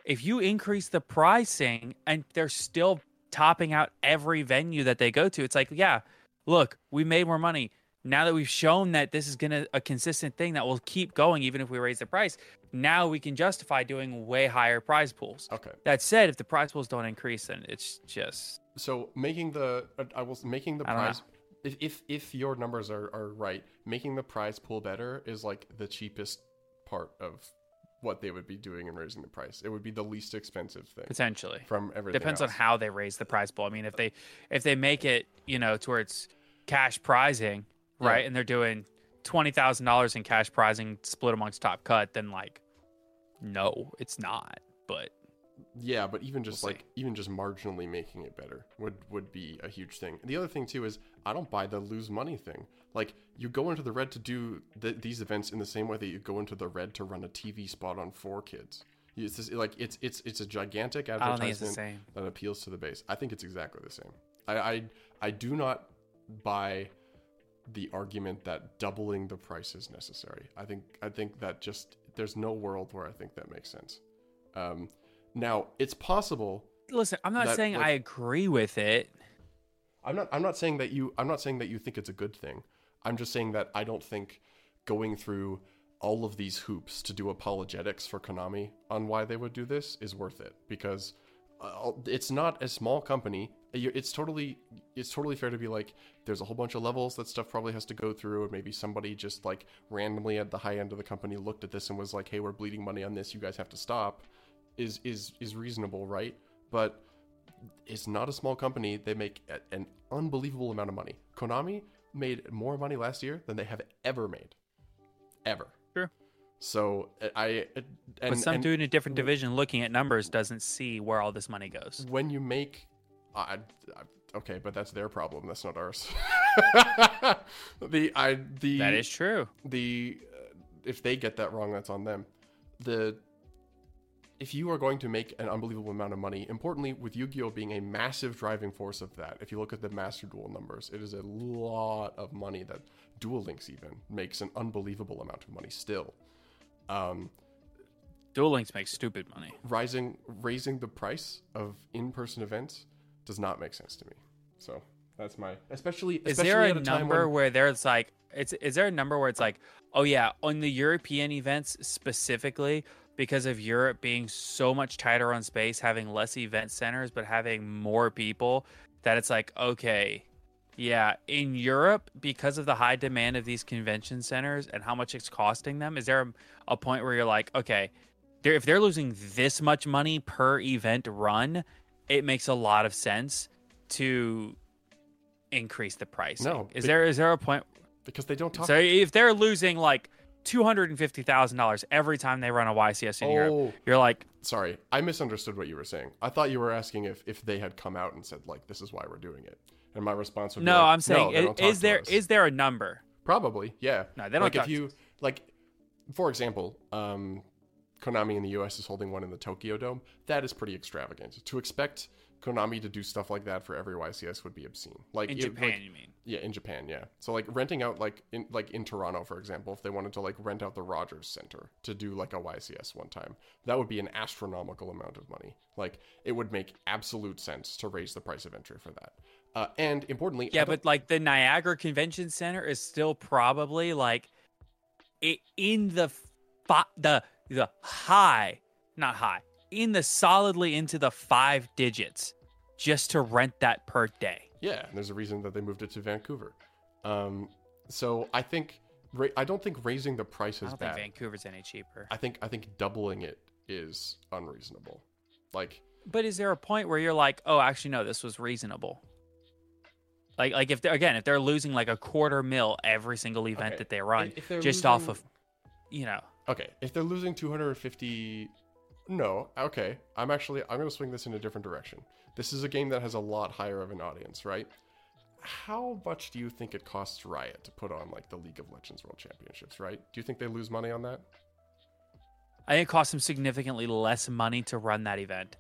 Speaker 2: if you increase the pricing and they're still topping out every venue that they go to, it's like, yeah, look, we made more money. Now that we've shown that this is gonna a consistent thing that will keep going even if we raise the price, now we can justify doing way higher prize pools.
Speaker 3: okay.
Speaker 2: That said, if the prize pools don't increase, then it's just
Speaker 3: So making the I was making the prize if, if if your numbers are, are right, making the prize pool better is like the cheapest part of what they would be doing in raising the price. It would be the least expensive thing
Speaker 2: potentially
Speaker 3: from everything.
Speaker 2: depends on how they raise the prize pool. I mean, if they if they make it you know towards cash prizing, right,
Speaker 3: Yeah.
Speaker 2: and they're doing twenty thousand dollars in cash prizing split amongst top cut, then like, no, it's not. But
Speaker 3: Yeah, but even just
Speaker 2: We'll
Speaker 3: like even just marginally making it better would would be a huge thing. The other thing too is I don't buy the lose money thing. Like you go into the red to do th these events in the same way that you go into the red to run a TV spot on 4Kids. It's just, like it's it's it's a gigantic advertisement
Speaker 2: think it's the same.
Speaker 3: that appeals to the base. I think it's exactly the same. I I, I do not buy the argument that doubling the price is necessary. I think I think that just there's no world where I think that makes sense. Um, now it's possible.
Speaker 2: Listen, I'm not
Speaker 3: That,
Speaker 2: saying
Speaker 3: like-
Speaker 2: I agree with it.
Speaker 3: I'm not. I'm not saying that you. I'm not saying that you think it's a good thing. I'm just saying that I don't think going through all of these hoops to do apologetics for Konami on why they would do this is worth it because uh, it's not a small company. It's totally. It's totally fair to be like, there's a whole bunch of levels that stuff probably has to go through, and maybe somebody just like randomly at the high end of the company looked at this and was like, hey, we're bleeding money on this. You guys have to stop. Is is is reasonable, right? But it's not a small company. They make an unbelievable amount of money. Konami made more money last year than they have ever made, ever.
Speaker 2: Sure.
Speaker 3: So I, and,
Speaker 2: But some
Speaker 3: and
Speaker 2: dude in a different division looking at numbers doesn't see where all this money goes.
Speaker 3: when you make, I, I- okay, but that's their problem. That's not ours. the I the
Speaker 2: That is true.
Speaker 3: the uh, if they get that wrong that's on them the if you are going to make an unbelievable amount of money importantly with yu-gi-oh being a massive driving force of that if you look at the master duel numbers it is a lot of money that duel links even makes an unbelievable amount of money still um
Speaker 2: Duel Links make stupid money.
Speaker 3: rising raising the price of in-person events does not make sense to me so that's my especially
Speaker 2: Is there a
Speaker 3: at a
Speaker 2: number
Speaker 3: when,
Speaker 2: where there's like it's is there a number where it's like, oh yeah, on the European events specifically, because of Europe being so much tighter on space, having less event centers but having more people, that it's like, okay, yeah, in Europe, because of the high demand of these convention centers and how much it's costing them, is there a, a point where you're like, okay, they're, if they're losing this much money per event run, it makes a lot of sense to increase the price.
Speaker 3: No,
Speaker 2: is
Speaker 3: be-
Speaker 2: there is there a point?
Speaker 3: because they don't talk
Speaker 2: So if they're losing like two hundred and fifty thousand dollars every time they run a YCS in Europe,
Speaker 3: Oh.
Speaker 2: you're like,
Speaker 3: sorry i misunderstood what you were saying. I thought you were asking if if they had come out and said like this is why we're doing it. And my response would be
Speaker 2: no,
Speaker 3: like,
Speaker 2: I'm saying, i-
Speaker 3: don't
Speaker 2: is there
Speaker 3: us."
Speaker 2: is there a number?
Speaker 3: probably yeah.
Speaker 2: No, they don't
Speaker 3: like if you like for example um konami in the us is holding one in the tokyo dome. That is pretty extravagant. To expect konami to do stuff like that for every ycs would be obscene. Like
Speaker 2: In
Speaker 3: it-
Speaker 2: Japan,
Speaker 3: like-
Speaker 2: you mean?
Speaker 3: yeah in japan yeah. So like renting out like in like in toronto for example if they wanted to like rent out the rogers center to do like a ycs one time that would be an astronomical amount of money. Like it would make absolute sense to raise the price of entry for that. Uh, and importantly
Speaker 2: Yeah, but like the Niagara Convention Center is still probably like in the fi- the the high, not high, in the solidly into the five digits just to rent that per day.
Speaker 3: Yeah, and there's a reason that they moved it to Vancouver. Um, so I think I don't think raising the price
Speaker 2: I don't
Speaker 3: bad.
Speaker 2: think Vancouver's any cheaper.
Speaker 3: I think I think doubling it is unreasonable. Like
Speaker 2: But is there a point where you're like, oh, actually, no, this was reasonable? Like, like if they're again, if they're losing like a quarter mil every single event
Speaker 3: Okay,
Speaker 2: that they run,
Speaker 3: if- if they're
Speaker 2: just off of, you know,
Speaker 3: okay, if they're losing 250 no, okay. I'm actually I'm going to swing this in a different direction. This is a game that has a lot higher of an audience, right? How much do you think it costs Riot to put on like the League of Legends World Championships, right? Do you think they lose money on that?
Speaker 2: I think it costs them significantly less money to run that event,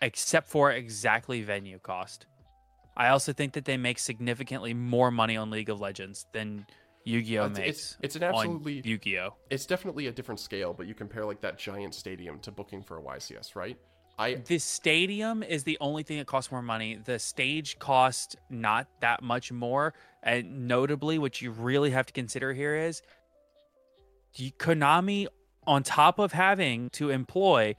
Speaker 2: except for exactly venue cost. I also think that they make significantly more money on League of Legends than Yu-Gi-Oh
Speaker 3: It's-
Speaker 2: makes.
Speaker 3: it's- it's an absolutely-
Speaker 2: Yu-Gi-Oh.
Speaker 3: It's definitely a different scale, but you compare like that giant stadium to booking for a YCS, right? I
Speaker 2: The stadium is the only thing that costs more money. The stage cost not that much more. And notably, what you really have to consider here is Konami, on top of having to employ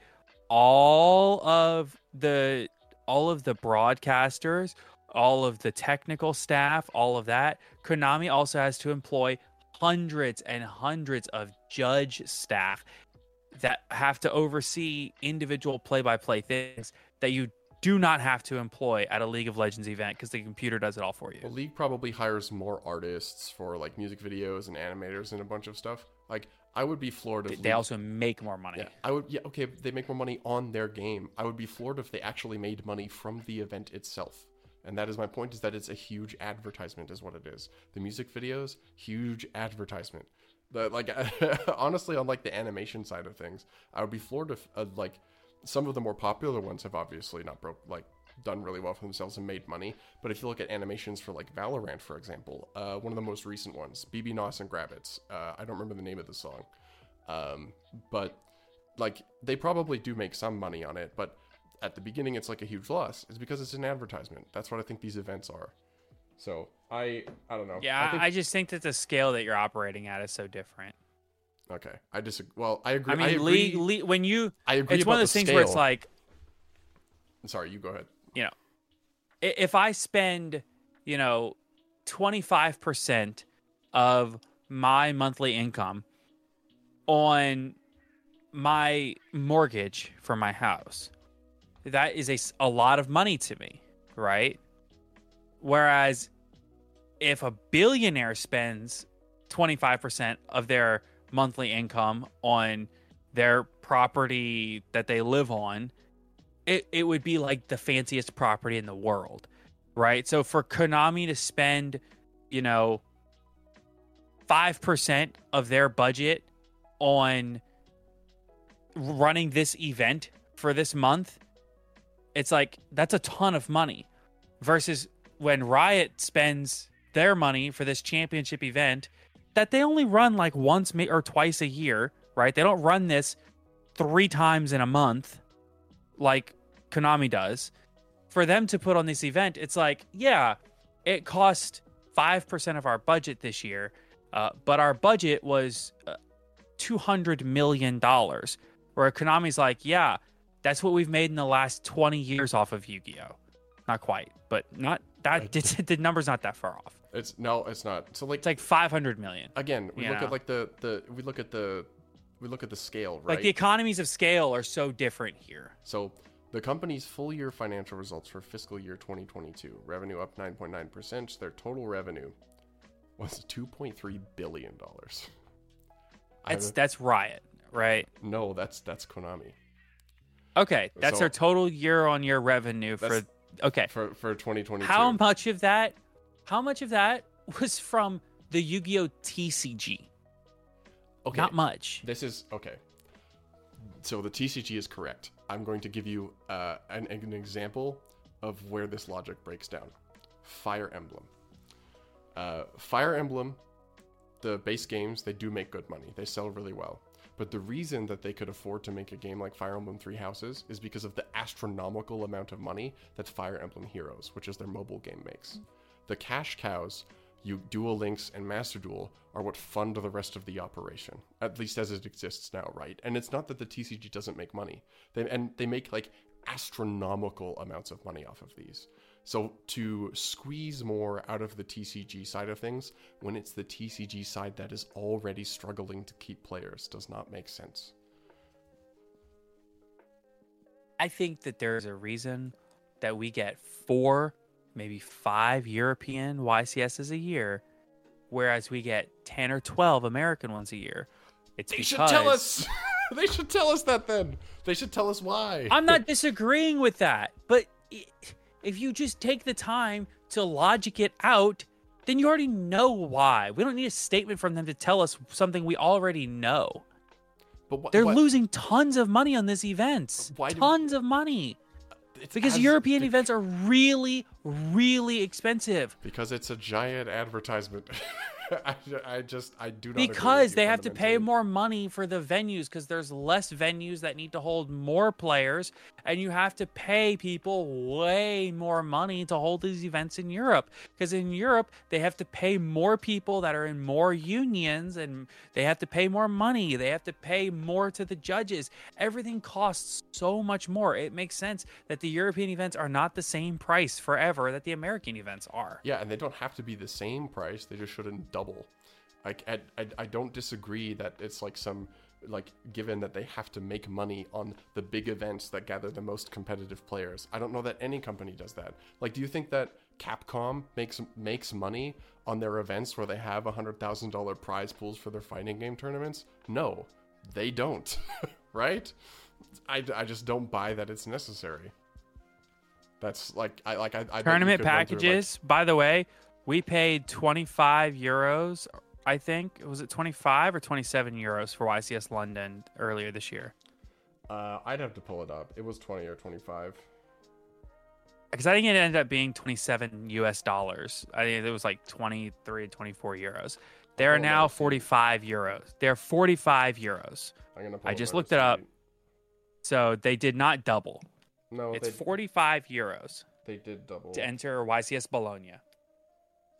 Speaker 2: all of the all of the broadcasters, all of the technical staff, all of that, Konami also has to employ hundreds and hundreds of judge staff that have to oversee individual play-by-play things that you do not have to employ at a League of Legends event because the computer does it all for
Speaker 3: The
Speaker 2: you.
Speaker 3: league probably hires more artists for like music videos and animators and a bunch of stuff. Like I would be floored if
Speaker 2: they
Speaker 3: League-
Speaker 2: also make more money.
Speaker 3: Yeah, I would. Yeah, okay. They make more money on their game. I would be floored if they actually made money from the event itself. And that is my point: is that it's a huge advertisement, is what it is. The music videos, huge advertisement. The like, honestly, on like the animation side of things, I would be floored if uh, like some of the more popular ones have obviously not broke like done really well for themselves and made money. But if you look at animations for like Valorant, for example, uh, one of the most recent ones, BB Nos and Grabbitz. Uh, I don't remember the name of the song, um, but like they probably do make some money on it. But at the beginning, it's like a huge loss. It's because it's an advertisement. That's what I think these events are. So I I don't know.
Speaker 2: Yeah, I,
Speaker 3: think,
Speaker 2: I just think that the scale that you're operating at is so different.
Speaker 3: okay. I disagree. Well, I agree.
Speaker 2: I mean,
Speaker 3: agree.
Speaker 2: league, league, when you,
Speaker 3: I agree
Speaker 2: it's one of those
Speaker 3: the
Speaker 2: things where it's
Speaker 3: scale.
Speaker 2: like,
Speaker 3: Sorry, you go ahead.
Speaker 2: you know, if I spend, you know, 25% of my monthly income on my mortgage for my house, that is a, a lot of money to me, right? Whereas if a billionaire spends 25% of their monthly income on their property that they live on, it, it would be like the fanciest property in the world, right? So for Konami to spend, you know, 5% of their budget on running this event for this month, it's like that's a ton of money versus when Riot spends their money for this championship event that they only run like once or twice a year, right? They don't run this three times in a month like Konami does. For them to put on this event, it's like, yeah, it cost 5% of our budget this year, uh, but our budget was uh, $200 million. Where Konami's like, yeah, that's what we've made in the last 20 years off of Yu Gi Oh! Not quite, but not that, the number's not that far off.
Speaker 3: It's no, it's not. So like,
Speaker 2: It's like 500 million.
Speaker 3: again, we look
Speaker 2: know.
Speaker 3: at like the the we look at the we look at the scale, right?
Speaker 2: Like the economies of scale are so different here.
Speaker 3: So the company's full year financial results for fiscal year 2022, revenue up 9.9%. Their total revenue was 2.3 billion dollars.
Speaker 2: That's that's Riot, right?
Speaker 3: No, that's that's Konami
Speaker 2: Okay, that's
Speaker 3: So-
Speaker 2: their total year-on-year revenue for. Okay,
Speaker 3: for for 2022.
Speaker 2: how much of that? How much of that was from the Yu-Gi-Oh TCG?
Speaker 3: Okay,
Speaker 2: Not much.
Speaker 3: This is okay. So the TCG is correct. I'm going to give you uh, an, an example of where this logic breaks down. Fire Emblem. Uh, Fire Emblem, the base games, they do make good money. They sell really well. But the reason that they could afford to make a game like Fire Emblem Three Houses is because of the astronomical amount of money that Fire Emblem Heroes, which is their mobile game, makes. The cash cows, you Duel Links and Master Duel, are what fund the rest of the operation, at least as it exists now, right? And it's not that the TCG doesn't make money, they, and they make like astronomical amounts of money off of these. So to squeeze more out of the TCG side of things when it's the TCG side that is already struggling to keep players does not make sense.
Speaker 2: I think that there's a reason that we get four, maybe five European YCSs a year, whereas we get ten or twelve American ones a year. It's
Speaker 3: They should tell us. they should tell us that then. They should tell us why.
Speaker 2: I'm not disagreeing with that, but i- if you just take the time to logic it out, then you already know why. We don't need a statement from them to tell us something we already know.
Speaker 3: But wh-
Speaker 2: They're losing tons of money on this event. Tons of money.
Speaker 3: Uh, it's
Speaker 2: Because European
Speaker 3: be-
Speaker 2: events are really, really expensive.
Speaker 3: Because it's a giant advertisement. I, I just I do not
Speaker 2: Because they have to pay more money for the venues because there's less venues that need to hold more players, and you have to pay people way more money to hold these events in Europe. Because in Europe, they have to pay more people that are in more unions, and they have to pay more money. They have to pay more to the judges. Everything costs so much more. It makes sense that the European events are not the same price forever that the American events are.
Speaker 3: Yeah, and they don't have to be the same price. They just shouldn't double. Like, I, I, I don't disagree that it's like some like given that they have to make money on the big events that gather the most competitive players. I don't know that any company does that. Like, do you think that Capcom makes makes money on their events where they have hundred thousand dollar prize pools for their fighting game tournaments? No, they don't. right? I, I just don't buy that it's necessary. That's like I like I, I
Speaker 2: Tournament
Speaker 3: run through, like-
Speaker 2: packages. By the way, we paid 25 euros. I think was it 25 or 27 euros for YCS London earlier this year.
Speaker 3: uh, I'd have to pull it up. It was twenty or twenty five.
Speaker 2: Because I think it ended up being 27 US dollars. I think it was like 23, 24 euros. They are now 45 euros. They're 45 euros.
Speaker 3: I'm gonna. Pull
Speaker 2: I just looked it up. So they did not double.
Speaker 3: No,
Speaker 2: It's
Speaker 3: they,
Speaker 2: 45 euros
Speaker 3: they did double.
Speaker 2: to enter YCS Bologna.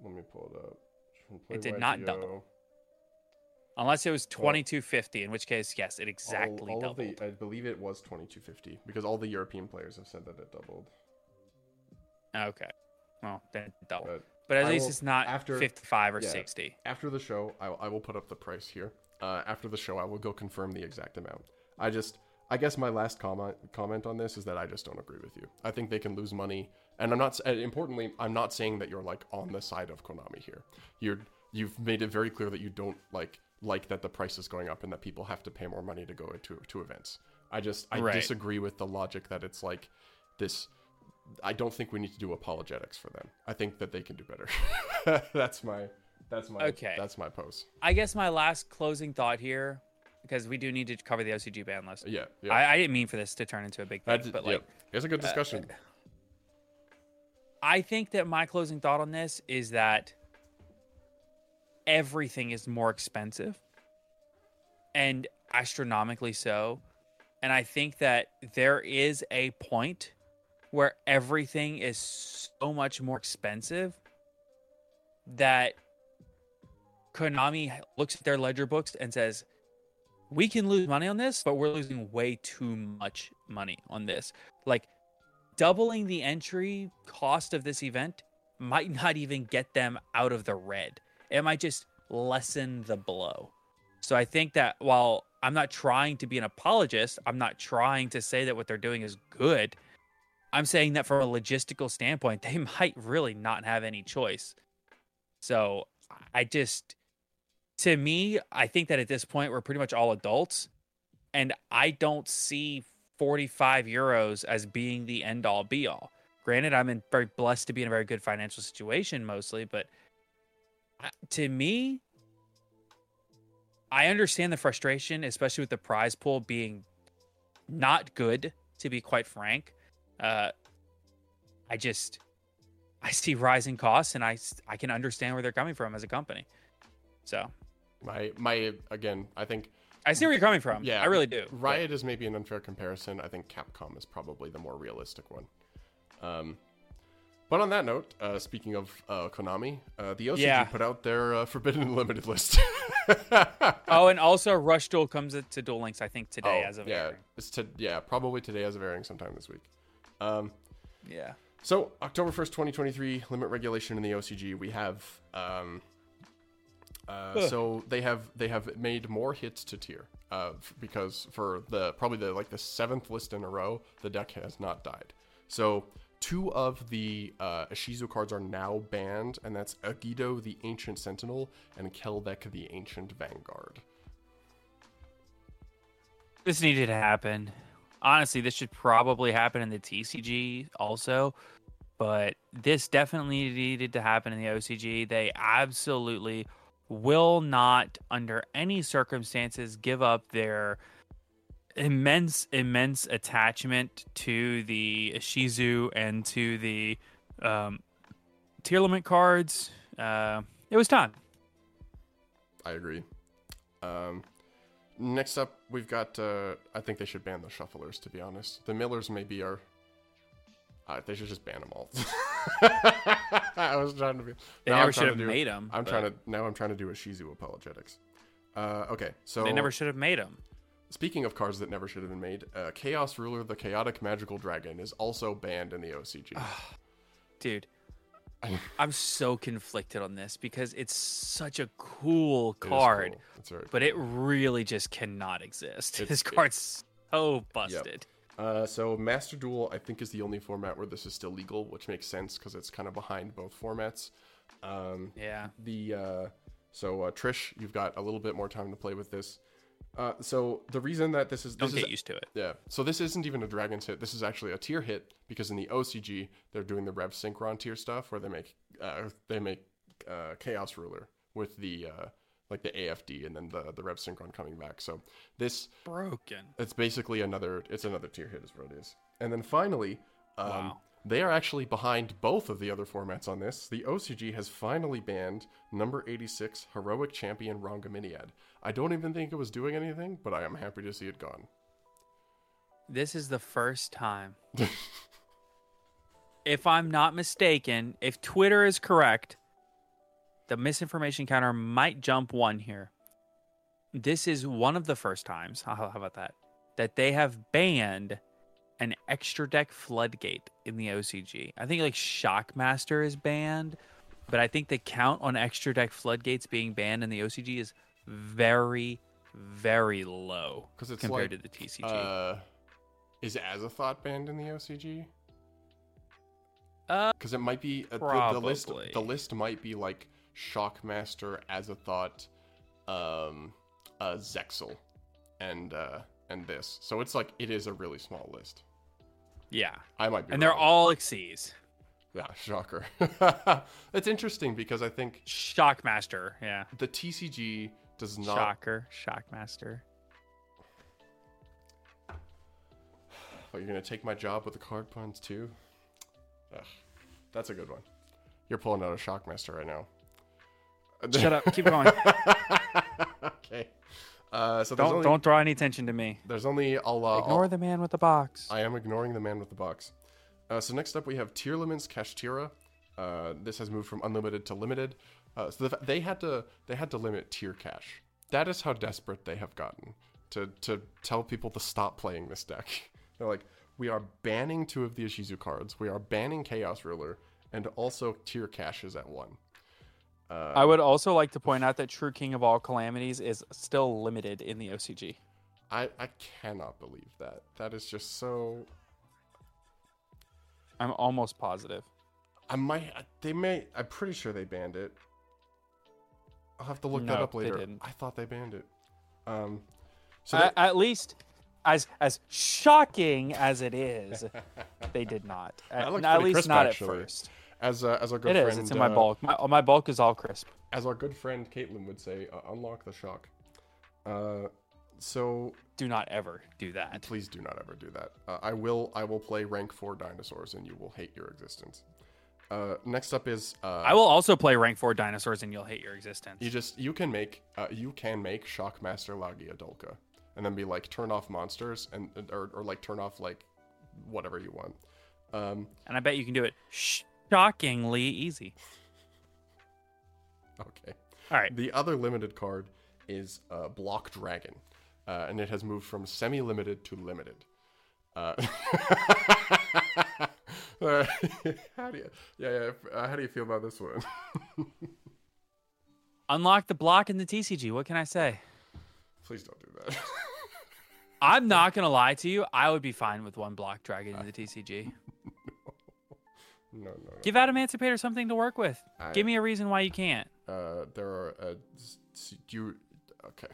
Speaker 3: Let me pull it up.
Speaker 2: It did not double. Unless it was 2250, in which case, yes, it exactly
Speaker 3: all, all
Speaker 2: doubled.
Speaker 3: the, I believe it was 2250 because all the European players have said that it doubled.
Speaker 2: Okay. Well, then double.
Speaker 3: But,
Speaker 2: But at
Speaker 3: I
Speaker 2: least
Speaker 3: will-
Speaker 2: it's not
Speaker 3: after-
Speaker 2: 55 or
Speaker 3: yeah.
Speaker 2: 60.
Speaker 3: After the show, I, I will put up the price here. Uh, after the show, I will go confirm the exact amount. I just, I guess my last comment comment on this is that I just don't agree with you. I think they can lose money, and I'm not. Importantly, I'm not saying that you're like on the side of Konami here. You're you've made it very clear that you don't like like that the price is going up and that people have to pay more money to go to to events. I just I
Speaker 2: Right.
Speaker 3: disagree with the logic that it's like this. I don't think we need to do apologetics for them. I think that they can do better. that's my that's my
Speaker 2: Okay.
Speaker 3: That's my pose.
Speaker 2: I guess my last closing thought here, because we do need to cover the OCG ban list.
Speaker 3: Yeah, yeah.
Speaker 2: I, I didn't mean for this to turn into a big thing,
Speaker 3: That-
Speaker 2: but
Speaker 3: yeah.
Speaker 2: like,
Speaker 3: it's a good uh, discussion.
Speaker 2: I think that my closing thought on this is that everything is more expensive and astronomically so. And I think that there is a point where everything is so much more expensive that Konami looks at their ledger books and says, we can lose money on this, but we're losing way too much money on this. Like, doubling the entry cost of this event might not even get them out of the red. It might just lessen the blow. So I think that while I'm not trying to be an apologist, I'm not trying to say that what they're doing is good. I'm saying that from a logistical standpoint, they might really not have any choice. So I just, to me, I think that at this point, we're pretty much all adults. And I don't see 45 euros as being the end all be all. Granted, I'm in very blessed to be in a very good financial situation mostly, but to me, I understand the frustration, especially with the prize pool being not good, to be quite frank. Uh, I just, I see rising costs and I, I can understand where they're coming from as a company. So
Speaker 3: My my again, I think
Speaker 2: I see where you're coming from.
Speaker 3: yeah,
Speaker 2: I really do. but-
Speaker 3: Riot is maybe an unfair comparison. I think Capcom is probably the more realistic one. Um, but on that note, uh, speaking of uh, Konami, uh, the OCG
Speaker 2: Yeah.
Speaker 3: put out their uh, Forbidden Limited list.
Speaker 2: Oh, and also Rush Duel comes to Duel Links, I think, today
Speaker 3: Oh,
Speaker 2: as of
Speaker 3: yeah,
Speaker 2: airing.
Speaker 3: it's to yeah probably today as of airing sometime this week. Um,
Speaker 2: Yeah.
Speaker 3: So October first, twenty twenty three, limit regulation in the OCG. We have um, uh, so they have they have made more hits to Tear uh, f- because for the probably the like the seventh list in a row, the deck has not died. So two of the uh, Ishizu cards are now banned, and that's Agido the Ancient Sentinel and Kelbek the Ancient Vanguard.
Speaker 2: This needed to happen. Honestly, this should probably happen in the TCG also, but this definitely needed to happen in the OCG. They absolutely will not, under any circumstances, give up their immense, immense attachment to the Shizu and to the um, Tearlament cards. Uh, it was time.
Speaker 3: I agree. Um, next up, we've got. Uh, I think they should ban the shufflers. To be honest, the Millers maybe are. Uh, they should just ban them all. I was trying to be.
Speaker 2: They never should have
Speaker 3: do-
Speaker 2: made 'em,
Speaker 3: I'm
Speaker 2: but-
Speaker 3: trying to now. I'm trying to do a Shizu apologetics. Uh, okay, so
Speaker 2: They never should have made them.
Speaker 3: speaking of cards that never should have been made, uh, Chaos Ruler, the Chaotic Magical Dragon, is also banned in the OCG.
Speaker 2: Dude, I'm so conflicted on this because it's such a cool
Speaker 3: It
Speaker 2: card,
Speaker 3: cool. It's very
Speaker 2: but it really just cannot exist.
Speaker 3: It's-
Speaker 2: this
Speaker 3: it-
Speaker 2: card's so busted.
Speaker 3: Uh, so Master Duel, I think, is the only format where this is still legal, which makes sense because it's kind of behind both formats. Um,
Speaker 2: Yeah.
Speaker 3: the uh, so uh, Trish, you've got a little bit more time to play with this. Uh, so the reason that this is
Speaker 2: Don't get
Speaker 3: is,
Speaker 2: used to it.
Speaker 3: yeah, so this isn't even a Dragon's hit. This is actually a Tear hit because in the OCG they're doing the Rev Synchron Tear stuff where they make uh, they make uh, Chaos Ruler with the uh, like the AFD and then the the Rev Synchron coming back. So this
Speaker 2: Broken.
Speaker 3: it's basically another it's another Tear hit is what it is and then finally um,
Speaker 2: Wow.
Speaker 3: they are actually behind both of the other formats on this the ocg has finally banned number 86 heroic champion Rhongomyniad i don't even think it was doing anything but i am happy to see it gone
Speaker 2: This is the first time. if I'm not mistaken, if Twitter is correct, the misinformation counter might jump one here. This is one of the first times, how about that, that they have banned an extra deck floodgate in the OCG. I think like Shockmaster is banned, but I think the count on extra deck floodgates being banned in the OCG is very, very low
Speaker 3: 'Cause it's
Speaker 2: compared
Speaker 3: like,
Speaker 2: to the TCG.
Speaker 3: uh is azathoth banned in the ocg
Speaker 2: Uh,
Speaker 3: because it might be uh, the, the list the list might be like shockmaster azathoth um uh Zexal and uh and this so it's like it is a really small list
Speaker 2: yeah.
Speaker 3: i might be
Speaker 2: And they're all Xyz.
Speaker 3: yeah shocker That's interesting because i think
Speaker 2: Shockmaster. Yeah.
Speaker 3: the tcg does not
Speaker 2: Shocker. Shockmaster.
Speaker 3: oh, you're gonna take my job with the card puns too Ugh, that's a good one you're pulling out a shockmaster right now
Speaker 2: Shut up. Keep going.
Speaker 3: okay uh so
Speaker 2: don't
Speaker 3: only,
Speaker 2: don't draw any attention to me.
Speaker 3: there's only i'll uh,
Speaker 2: Ignore
Speaker 3: I'll-
Speaker 2: the man with the box.
Speaker 3: I am ignoring the man with the box. Uh, so next up we have Tearlaments Kashtira. Uh, this has moved from unlimited to limited. Uh, so the, they had to they had to limit Tear Kash. That is how desperate they have gotten to to tell people to stop playing this deck. They're like, we are banning two of the Ishizu cards. We are banning Chaos Ruler, and also Tear Kash is at one.
Speaker 2: I would also like to point out that True King of All Calamities is still limited in the OCG.
Speaker 3: I I cannot believe that. That is just so.
Speaker 2: I'm almost positive.
Speaker 3: I might. They may. I'm pretty sure they banned it. I'll have to look that up
Speaker 2: they
Speaker 3: later.
Speaker 2: didn't.
Speaker 3: I thought they banned it. Um. So they-
Speaker 2: at least, as as shocking as it is, they did not. At, at least
Speaker 3: crisp,
Speaker 2: not
Speaker 3: actually.
Speaker 2: at first.
Speaker 3: As uh, as our good
Speaker 2: It
Speaker 3: friend
Speaker 2: is. It's in my
Speaker 3: uh,
Speaker 2: bulk. My, my bulk is all crisp.
Speaker 3: as our good friend Caitlin would say, uh, unlock the shock. Uh, so
Speaker 2: Do not ever do that.
Speaker 3: please do not ever do that. Uh, I will. I will play rank four dinosaurs, and you will hate your existence. Uh, next up is uh,
Speaker 2: I will also play rank four dinosaurs, and you'll hate your existence.
Speaker 3: You just you can make uh, you can make Shockmaster Lagia Dolka, and then be like turn off monsters and or, or like turn off like whatever you want. Um,
Speaker 2: and I bet you can do it shockingly easy.
Speaker 3: okay.
Speaker 2: All right.
Speaker 3: The other limited card is uh, Block Dragon, uh, and it has moved from semi-limited to limited. Uh, uh, how do you yeah yeah uh, how do you feel about this one?
Speaker 2: Unlock the block in the TCG. What can I say?
Speaker 3: Please don't do that.
Speaker 2: I'm not gonna lie to you. I would be fine with one block dragon in the TCG.
Speaker 3: No no no.
Speaker 2: Give Adamancipator something to work with.
Speaker 3: I-
Speaker 2: Give me a reason why you can't.
Speaker 3: Uh, there are uh, s- s- do you okay.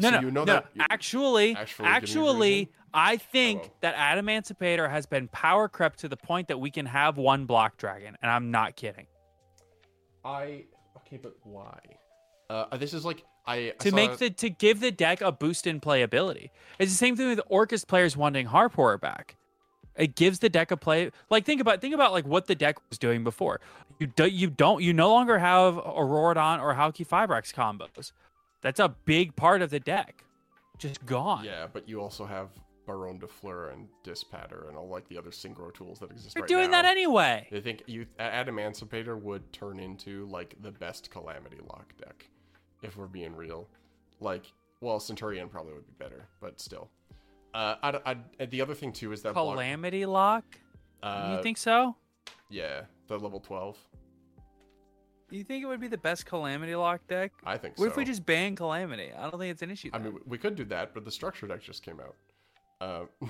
Speaker 2: No,
Speaker 3: So
Speaker 2: no,
Speaker 3: you know
Speaker 2: no.
Speaker 3: that- you-
Speaker 2: actually,
Speaker 3: Actually, give me a
Speaker 2: actually. I think
Speaker 3: Hello.
Speaker 2: that Adamancipator has been power crept to the point that we can have one block dragon, and I'm not kidding.
Speaker 3: I okay, but why? Uh, this is like I I
Speaker 2: To make the to give the deck a boost in playability. It's the same thing with Orcust players wanting Harp Horror back. It gives the deck a play. Like think about think about like what the deck was doing before. You do, you don't you no longer have Auroradon or Halqifibrax combos. That's a big part of the deck. Just gone.
Speaker 3: yeah, but you also have Baronne de Fleur and Dispatter and all like the other synchro tools that exist
Speaker 2: They're
Speaker 3: right
Speaker 2: doing
Speaker 3: now.
Speaker 2: that anyway.
Speaker 3: I think you Adamancipator would turn into like the best Calamity Lock deck, if we're being real. Like, well, Centurion probably would be better, but still. Uh, I, I, the other thing too is that block-
Speaker 2: Calamity Lock?
Speaker 3: uh,
Speaker 2: you think so?
Speaker 3: Yeah, the level twelve.
Speaker 2: You think it would be the best Calamity Lock deck?
Speaker 3: I think
Speaker 2: What
Speaker 3: so.
Speaker 2: if we just ban Calamity? I don't think it's an issue.
Speaker 3: I mean, we could do that, but the structure deck just came out. Uh,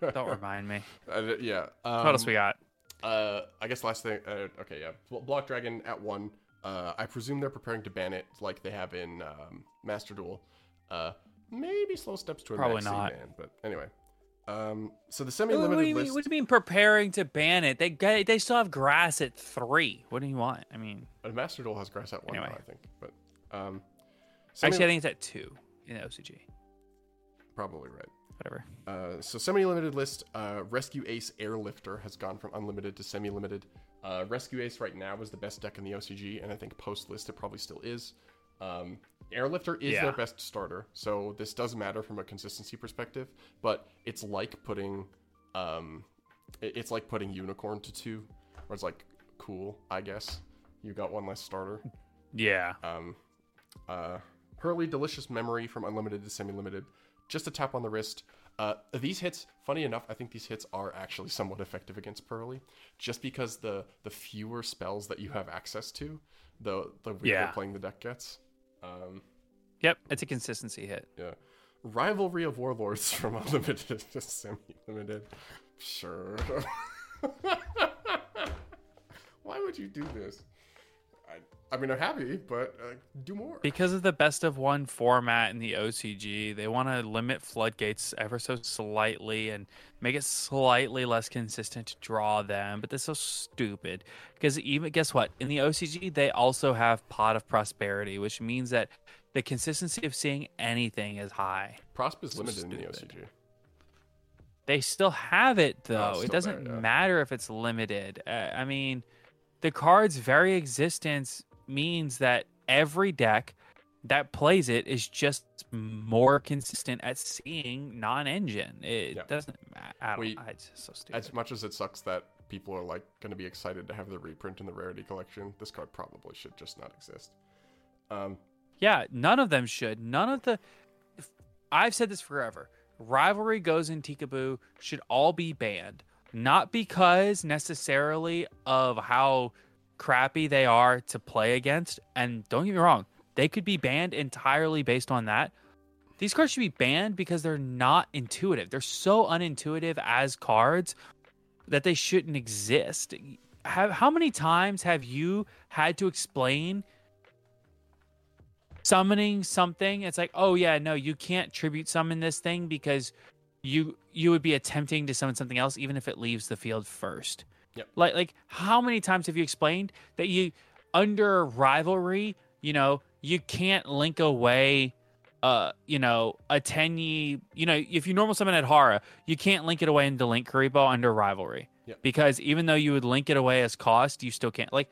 Speaker 2: don't remind me.
Speaker 3: uh, yeah. Um,
Speaker 2: what else we got?
Speaker 3: Uh, I guess last thing. Uh, okay, yeah. Block Dragon at one. Uh, I presume they're preparing to ban it like they have in um, Master Duel. Maybe slow steps to a
Speaker 2: Probably not.
Speaker 3: ban, but anyway. Um, so the semi-limited
Speaker 2: what do you
Speaker 3: list.
Speaker 2: what do you mean preparing to ban it? They got- they still have grass at three. What do you want? I mean,
Speaker 3: uh, Master Duel has grass at one, now,
Speaker 2: Anyway.
Speaker 3: I think. But um,
Speaker 2: actually, I think it's at two in the OCG.
Speaker 3: probably right.
Speaker 2: Whatever.
Speaker 3: Uh, so semi-limited list, uh, Rescue Ace Airlifter has gone from unlimited to semi-limited. Uh, Rescue Ace right now is the best deck in the OCG, and I think post list it probably still is. Um, Airlifter is
Speaker 2: Yeah.
Speaker 3: their best starter, so this does matter from a consistency perspective. But it's like putting, um, it's like putting Unicorn to two, where it's like cool, I guess. You got one less starter.
Speaker 2: Yeah.
Speaker 3: Um, uh, Purrely Delicious Memory from Unlimited to Semi Limited. Just a tap on the wrist. Uh, these hits, funny enough, I think these hits are actually somewhat effective against Purrely, just because the the fewer spells that you have access to, the the weaker
Speaker 2: Yeah.
Speaker 3: playing the deck gets. Um,
Speaker 2: Yep. It's a consistency hit.
Speaker 3: yeah. Rivalry of Warlords from Unlimited to Semi Limited. Sure. Why would you do this? I, mean, I'm happy, but uh, do more.
Speaker 2: Because of the best of one format in the OCG, they want to limit floodgates ever so slightly and make it slightly less consistent to draw them. But that's so stupid. Because even guess what? In the OCG, they also have Pot of Prosperity, which means that the consistency of seeing anything is high.
Speaker 3: Prosp is limited in the. OCG.
Speaker 2: They still have it though.
Speaker 3: it's
Speaker 2: it doesn't
Speaker 3: yeah.
Speaker 2: matter if it's limited. Uh, I mean, the card's very existence means that every deck that plays it is just more consistent at seeing non-engine. It
Speaker 3: Yeah.
Speaker 2: doesn't matter.
Speaker 3: We-
Speaker 2: it's so stupid.
Speaker 3: As much as it sucks that people are like going to be excited to have the reprint in the rarity collection, this card probably should just not exist. Um,
Speaker 2: Yeah, none of them should. None of the. if- I've said this forever. Rivalry Gozen Tikaboo should all be banned, not because necessarily of how crappy they are to play against. And don't get me wrong, they could be banned entirely based on that. These cards should be banned because they're not intuitive. They're so unintuitive as cards that they shouldn't exist. Have, how many times have you had to explain summoning something it's like oh yeah no you can't tribute summon this thing because you you would be attempting to summon something else even if it leaves the field first
Speaker 3: Yep.
Speaker 2: like like how many times have you explained that you under rivalry you know you can't link away uh you know a tenyi you know if you normal summon Adhara you can't link it away into Linkuriboh under rivalry
Speaker 3: Yep.
Speaker 2: because even though you would link it away as cost you still can't like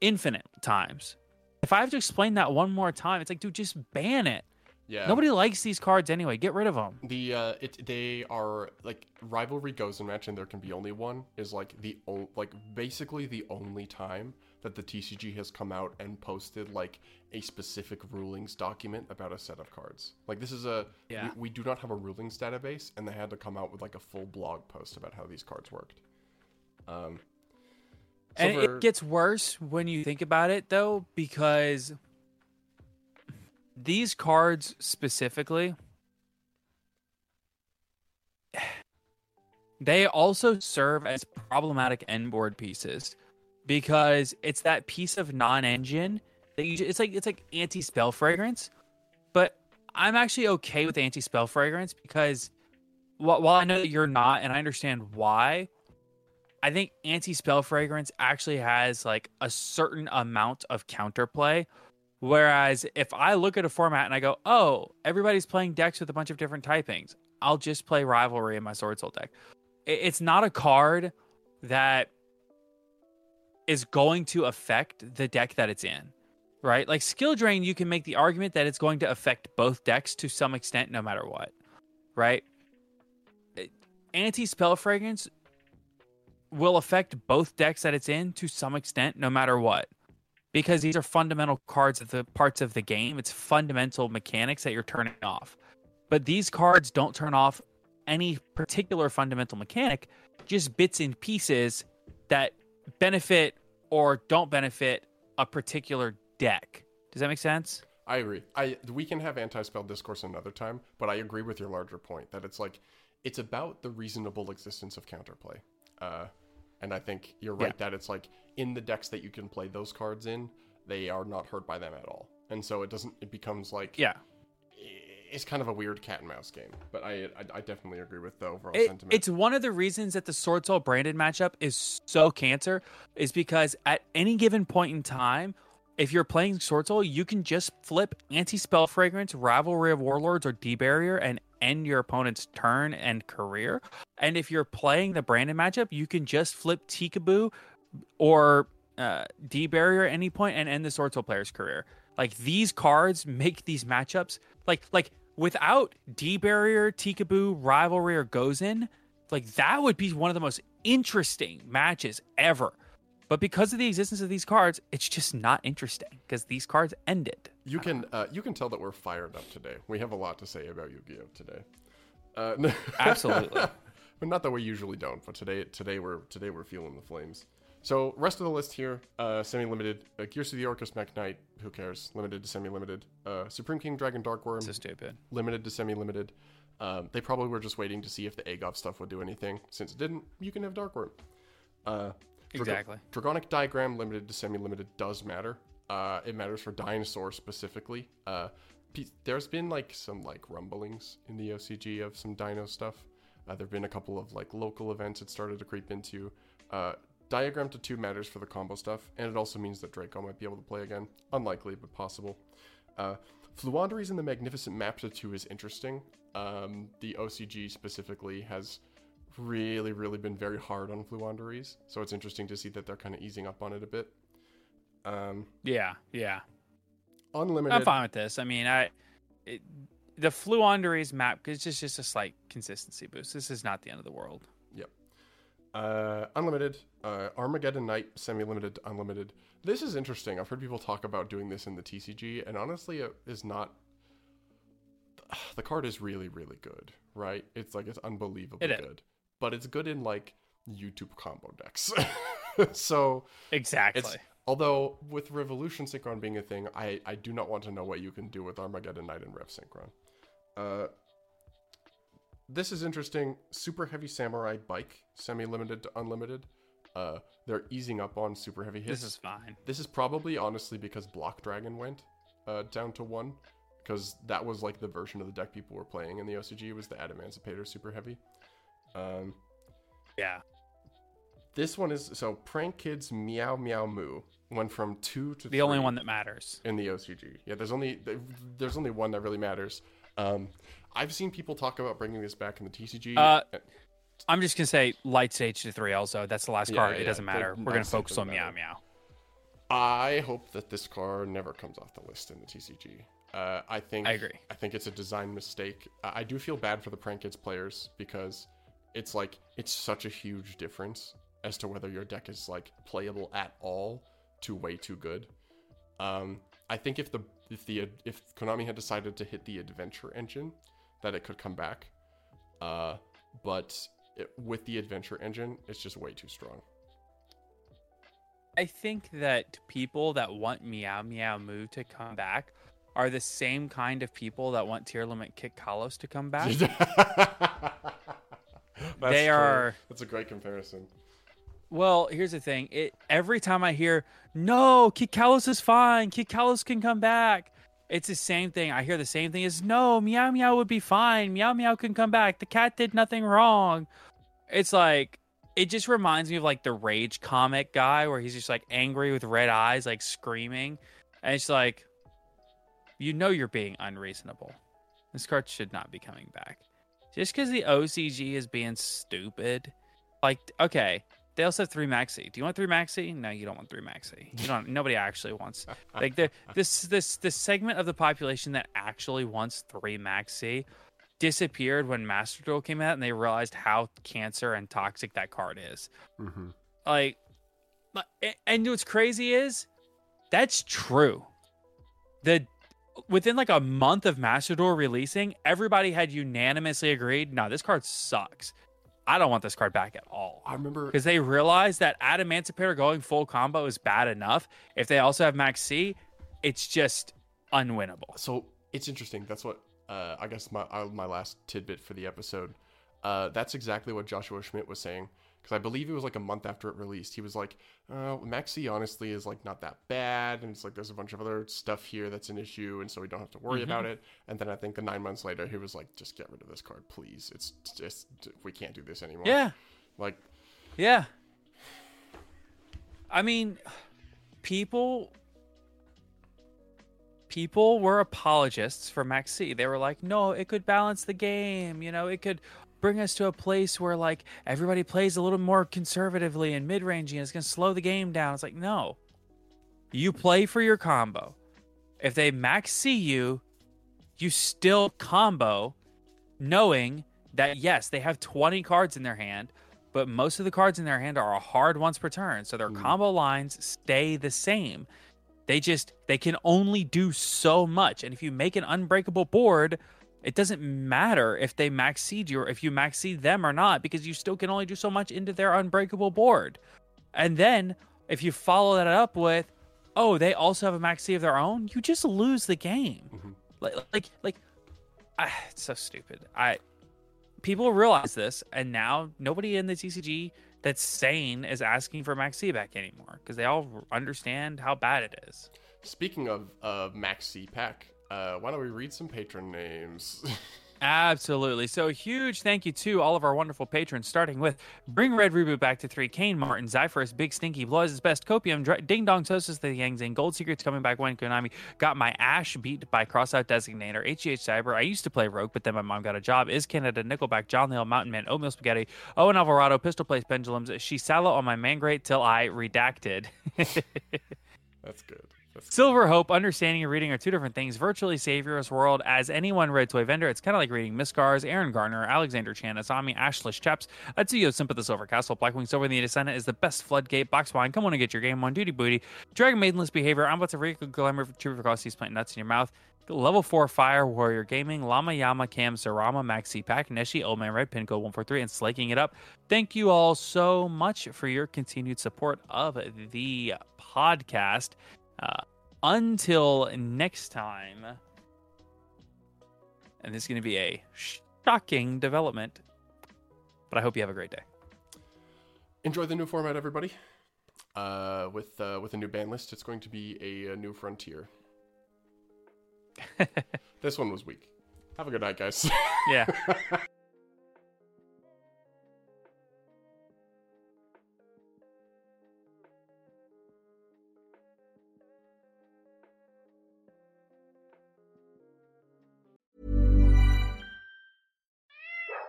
Speaker 2: infinite times if I have to explain that one more time, it's like, dude, just ban it.
Speaker 3: Yeah.
Speaker 2: Nobody likes these cards anyway. Get rid of them.
Speaker 3: The uh, it they are like rivalry Gozen match, and there can be only one is like the o- like basically the only time that the TCG has come out and posted like a specific rulings document about a set of cards. Like this is a
Speaker 2: Yeah.
Speaker 3: we, we do not have a rulings database, and they had to come out with like a full blog post about how these cards worked. Um, so
Speaker 2: And
Speaker 3: for-
Speaker 2: it gets worse when you think about it, though, because these cards specifically, they also serve as problematic end board pieces because it's that piece of non-engine that you it's like it's like anti-spell fragrance, but I'm actually okay with anti-spell fragrance because wh- while I know that you're not, and I understand why, I think anti spell fragrance actually has like a certain amount of counterplay. Whereas if I look at a format and I go, oh, everybody's playing decks with a bunch of different typings, I'll just play rivalry in my sword soul deck. It's not a card that is going to affect the deck that it's in, right? Like skill drain, you can make the argument that it's going to affect both decks to some extent, no matter what, right? Anti spell fragrance will affect both decks that it's in to some extent, no matter what. Because these are fundamental cards of the parts of the game. It's fundamental mechanics that you're turning off. But these cards don't turn off any particular fundamental mechanic, just bits and pieces that benefit or don't benefit a particular deck. Does that make sense?
Speaker 3: I agree. I we can have anti-spell discourse another time, but I agree with your larger point that it's like it's about the reasonable existence of counterplay. Uh, and I think you're right that it's like in the decks that you can play those cards in, they are not hurt by them at all, and so it doesn't. It becomes like
Speaker 2: Yeah.
Speaker 3: it's kind of a weird cat and mouse game. But I I, I definitely agree with the overall
Speaker 2: It-
Speaker 3: sentiment.
Speaker 2: it's one of the reasons that the Sword Soul branded matchup is so cancer is because at any given point in time, if you're playing Sword Soul, you can just flip Anti Spell Fragrance, Rivalry of Warlords, or D Barrier and end your opponent's turn and career. And if you're playing the Branded matchup, you can just flip Tikaboo or uh, D Barrier at any point and end the Sword player's career. Like these cards make these matchups like like without D Barrier, Tikaboo, Rivalry, or Gozen, like that would be one of the most interesting matches ever. But because of the existence of these cards, it's just not interesting because these cards end it.
Speaker 3: You can uh, you can tell that we're fired up today. We have a lot to say about Yu-Gi-Oh today. Uh,
Speaker 2: Absolutely.
Speaker 3: but not that we usually don't. But today today we're today we're feeling the flames. So rest of the list here: uh, semi-limited, uh, Gears of the Orcus Mech Knight. Who cares? Limited to semi-limited. Uh, Supreme King Dragon Dark Worm.
Speaker 2: so stupid.
Speaker 3: limited to semi-limited. Um, they probably were just waiting to see if the Agov stuff would do anything. Since it didn't, you can have Dark Worm. Uh,
Speaker 2: Exactly.
Speaker 3: Dragonic Diagram limited to semi-limited does matter. Uh, it matters for dinosaurs specifically. Uh, there's been like some like rumblings in the OCG of some Dino stuff. Uh, there've been a couple of like local events it started to creep into. Uh, diagram to two matters for the combo stuff, and it also means that Draco might be able to play again. Unlikely, but possible. Uh, Floowandereeze in the Magnificent Map to 2 is interesting. Um, the OCG specifically has really, really been very hard on Floowandereeze, so it's interesting to see that they're kind of easing up on it a bit. Um,
Speaker 2: Yeah, yeah.
Speaker 3: unlimited.
Speaker 2: I'm fine with this. I mean, I it, the Floowandereeze map it's just just a slight consistency boost. This is not the end of the world.
Speaker 3: Yep. Uh, unlimited, uh, Armageddon Knight, semi-limited to unlimited. This is interesting. I've heard people talk about doing this in the TCG, and honestly, it is not. The card is really, really good, right? It's like it's unbelievably
Speaker 2: It is.
Speaker 3: good, but it's good in like YouTube combo decks. so
Speaker 2: Exactly.
Speaker 3: although with Revolution Synchron being a thing, I I do not want to know what you can do with Armageddon Knight and Rev Synchron. Uh, this is interesting. Super heavy samurai bike, semi-limited to unlimited. Uh, they're easing up on super heavy hits.
Speaker 2: this is fine.
Speaker 3: This is probably honestly because Block Dragon went uh, down to one, because that was like the version of the deck people were playing in the OCG was the Adamancipator super heavy. Um,
Speaker 2: Yeah.
Speaker 3: this one is so Prank Kids Meow Meow Moo went from two to
Speaker 2: The only one that matters.
Speaker 3: in the OCG. Yeah, there's only there's only one that really matters. Um, I've seen people talk about bringing this back in the TCG.
Speaker 2: Uh, I'm just gonna say light stage to three. Also, that's the last
Speaker 3: Yeah,
Speaker 2: card.
Speaker 3: yeah,
Speaker 2: It doesn't matter. We're gonna focus on meow
Speaker 3: matter.
Speaker 2: meow.
Speaker 3: I hope that this card never comes off the list in the TCG. Uh, I think
Speaker 2: I agree.
Speaker 3: I think it's a design mistake. I do feel bad for the Prank Kids players because it's like it's such a huge difference as to whether your deck is like playable at all to way too good. Um, I think if the if the if Konami had decided to hit the adventure engine, that it could come back. Uh, but it, with the adventure engine, it's just way too strong.
Speaker 2: I think that people that want Meow Meow Moo to come back are the same kind of people that want Tearlament Kitkallos to come back.
Speaker 3: That's
Speaker 2: They
Speaker 3: true.
Speaker 2: are-
Speaker 3: That's a great comparison.
Speaker 2: well, here's the thing. It every time I hear no, Kitkallos is fine. Kitkallos can come back. It's the same thing. I hear the same thing as no, Meow Meow would be fine. Meow Meow can come back. The cat did nothing wrong. It's like it just reminds me of like the Rage comic guy where he's just like angry with red eyes, like screaming. And it's like you know you're being unreasonable. This card should not be coming back. Just because the OCG is being stupid. Like, okay, they also have three maxi. Do you want three maxi? No, you don't want three maxi. You don't. nobody actually wants. Like this this this segment of the population that actually wants three maxi disappeared when Master Duel came out, and they realized how cancer and toxic that card is.
Speaker 3: Mm-hmm.
Speaker 2: Like, like- and what's crazy is that's true. The within like a month of Master Duel releasing, everybody had unanimously agreed, no, this card sucks. I don't want this card back at all.
Speaker 3: I remember
Speaker 2: because they realized that Adamancipator going full combo is bad enough. If they also have Maxx C, it's just unwinnable.
Speaker 3: So it's interesting. That's what uh, I guess my uh, my last tidbit for the episode. Uh, that's exactly what Joshua Schmidt was saying because I believe it was like a month after it released. He was like, uh, "Maxi honestly is like not that bad, and it's like there's a bunch of other stuff here that's an issue, and so we don't have to worry
Speaker 2: Mm-hmm.
Speaker 3: about it." And then I think the nine months later, he was like, "Just get rid of this card, please. It's just we can't do this anymore."
Speaker 2: Yeah,
Speaker 3: like
Speaker 2: yeah. I mean, people people were apologists for Maxx C. They were like, "No, it could balance the game. You know, it could." Bring us to a place where like everybody plays a little more conservatively and mid-rangey, and it's gonna slow the game down. It's like no, you play for your combo. If they Maxx C you, you still combo, knowing that yes, they have 20 cards in their hand, but most of the cards in their hand are a hard once per turn, so their hmm. combo lines stay the same. They just they can only do so much, and if you make an unbreakable board, it doesn't matter if they max seed you or if you max seed them or not, because you still can only do so much into their unbreakable board. And then if you follow that up with, oh, they also have a Maxx C of their own, you just lose the game. Like, like, like, ah, it's so stupid. I people realize this, and now nobody in the TCG that's sane is asking for Maxx C back anymore because they all understand how bad it is.
Speaker 3: speaking of uh, Maxi Pack, uh, why don't we read some patron names?
Speaker 2: Absolutely. So huge thank you to all of our wonderful patrons, starting with Bring Red Reboot back to three, Kane Martin, Zyphorus, Big Stinky, Blows Best, Copium, Dr- Ding Dong Sosis, The Yang Zing, Gold Secrets coming back when Konami got my Ash beat by Crossout Designator, HGH Cyber. I used to play Rogue, but then my mom got a job. Is Canada, Nickelback, John Hill, Mountain Man, Oatmeal Spaghetti, Owen Alvarado, Pistol Place Pendulums, Shisala on my man grate till I redacted.
Speaker 3: That's good.
Speaker 2: Silver Hope, understanding and reading are two different things. Virtually Savior's World, as any one red toy vendor, it's kind of like reading Miscars, Aaron Garner, Alexander Chan, Asami, Ashlish Chaps, Atsuyo, Simpa the Silver Castle, Blackwing Silver, the Descendant is the best floodgate, Box Wine, come on and get your game on, Duty Booty, Dragon Maidenless Behavior, I'm about to read Glamour, True Vercosties, Plant Nuts in your mouth, Level 4 Fire Warrior Gaming, Lama Yama Cam, Sarama, Maxi Pack, Neshi, Old Man Red, Pinko 143, and Slaking It Up. Thank you all so much for your continued support of the podcast. Uh, until next time, and this is going to be a shocking development, but I hope you have a great day.
Speaker 3: enjoy the new format, everybody. Uh, with uh, with a new band list, it's going to be a, a new frontier. this one was weak. Have a good night, guys.
Speaker 2: Yeah.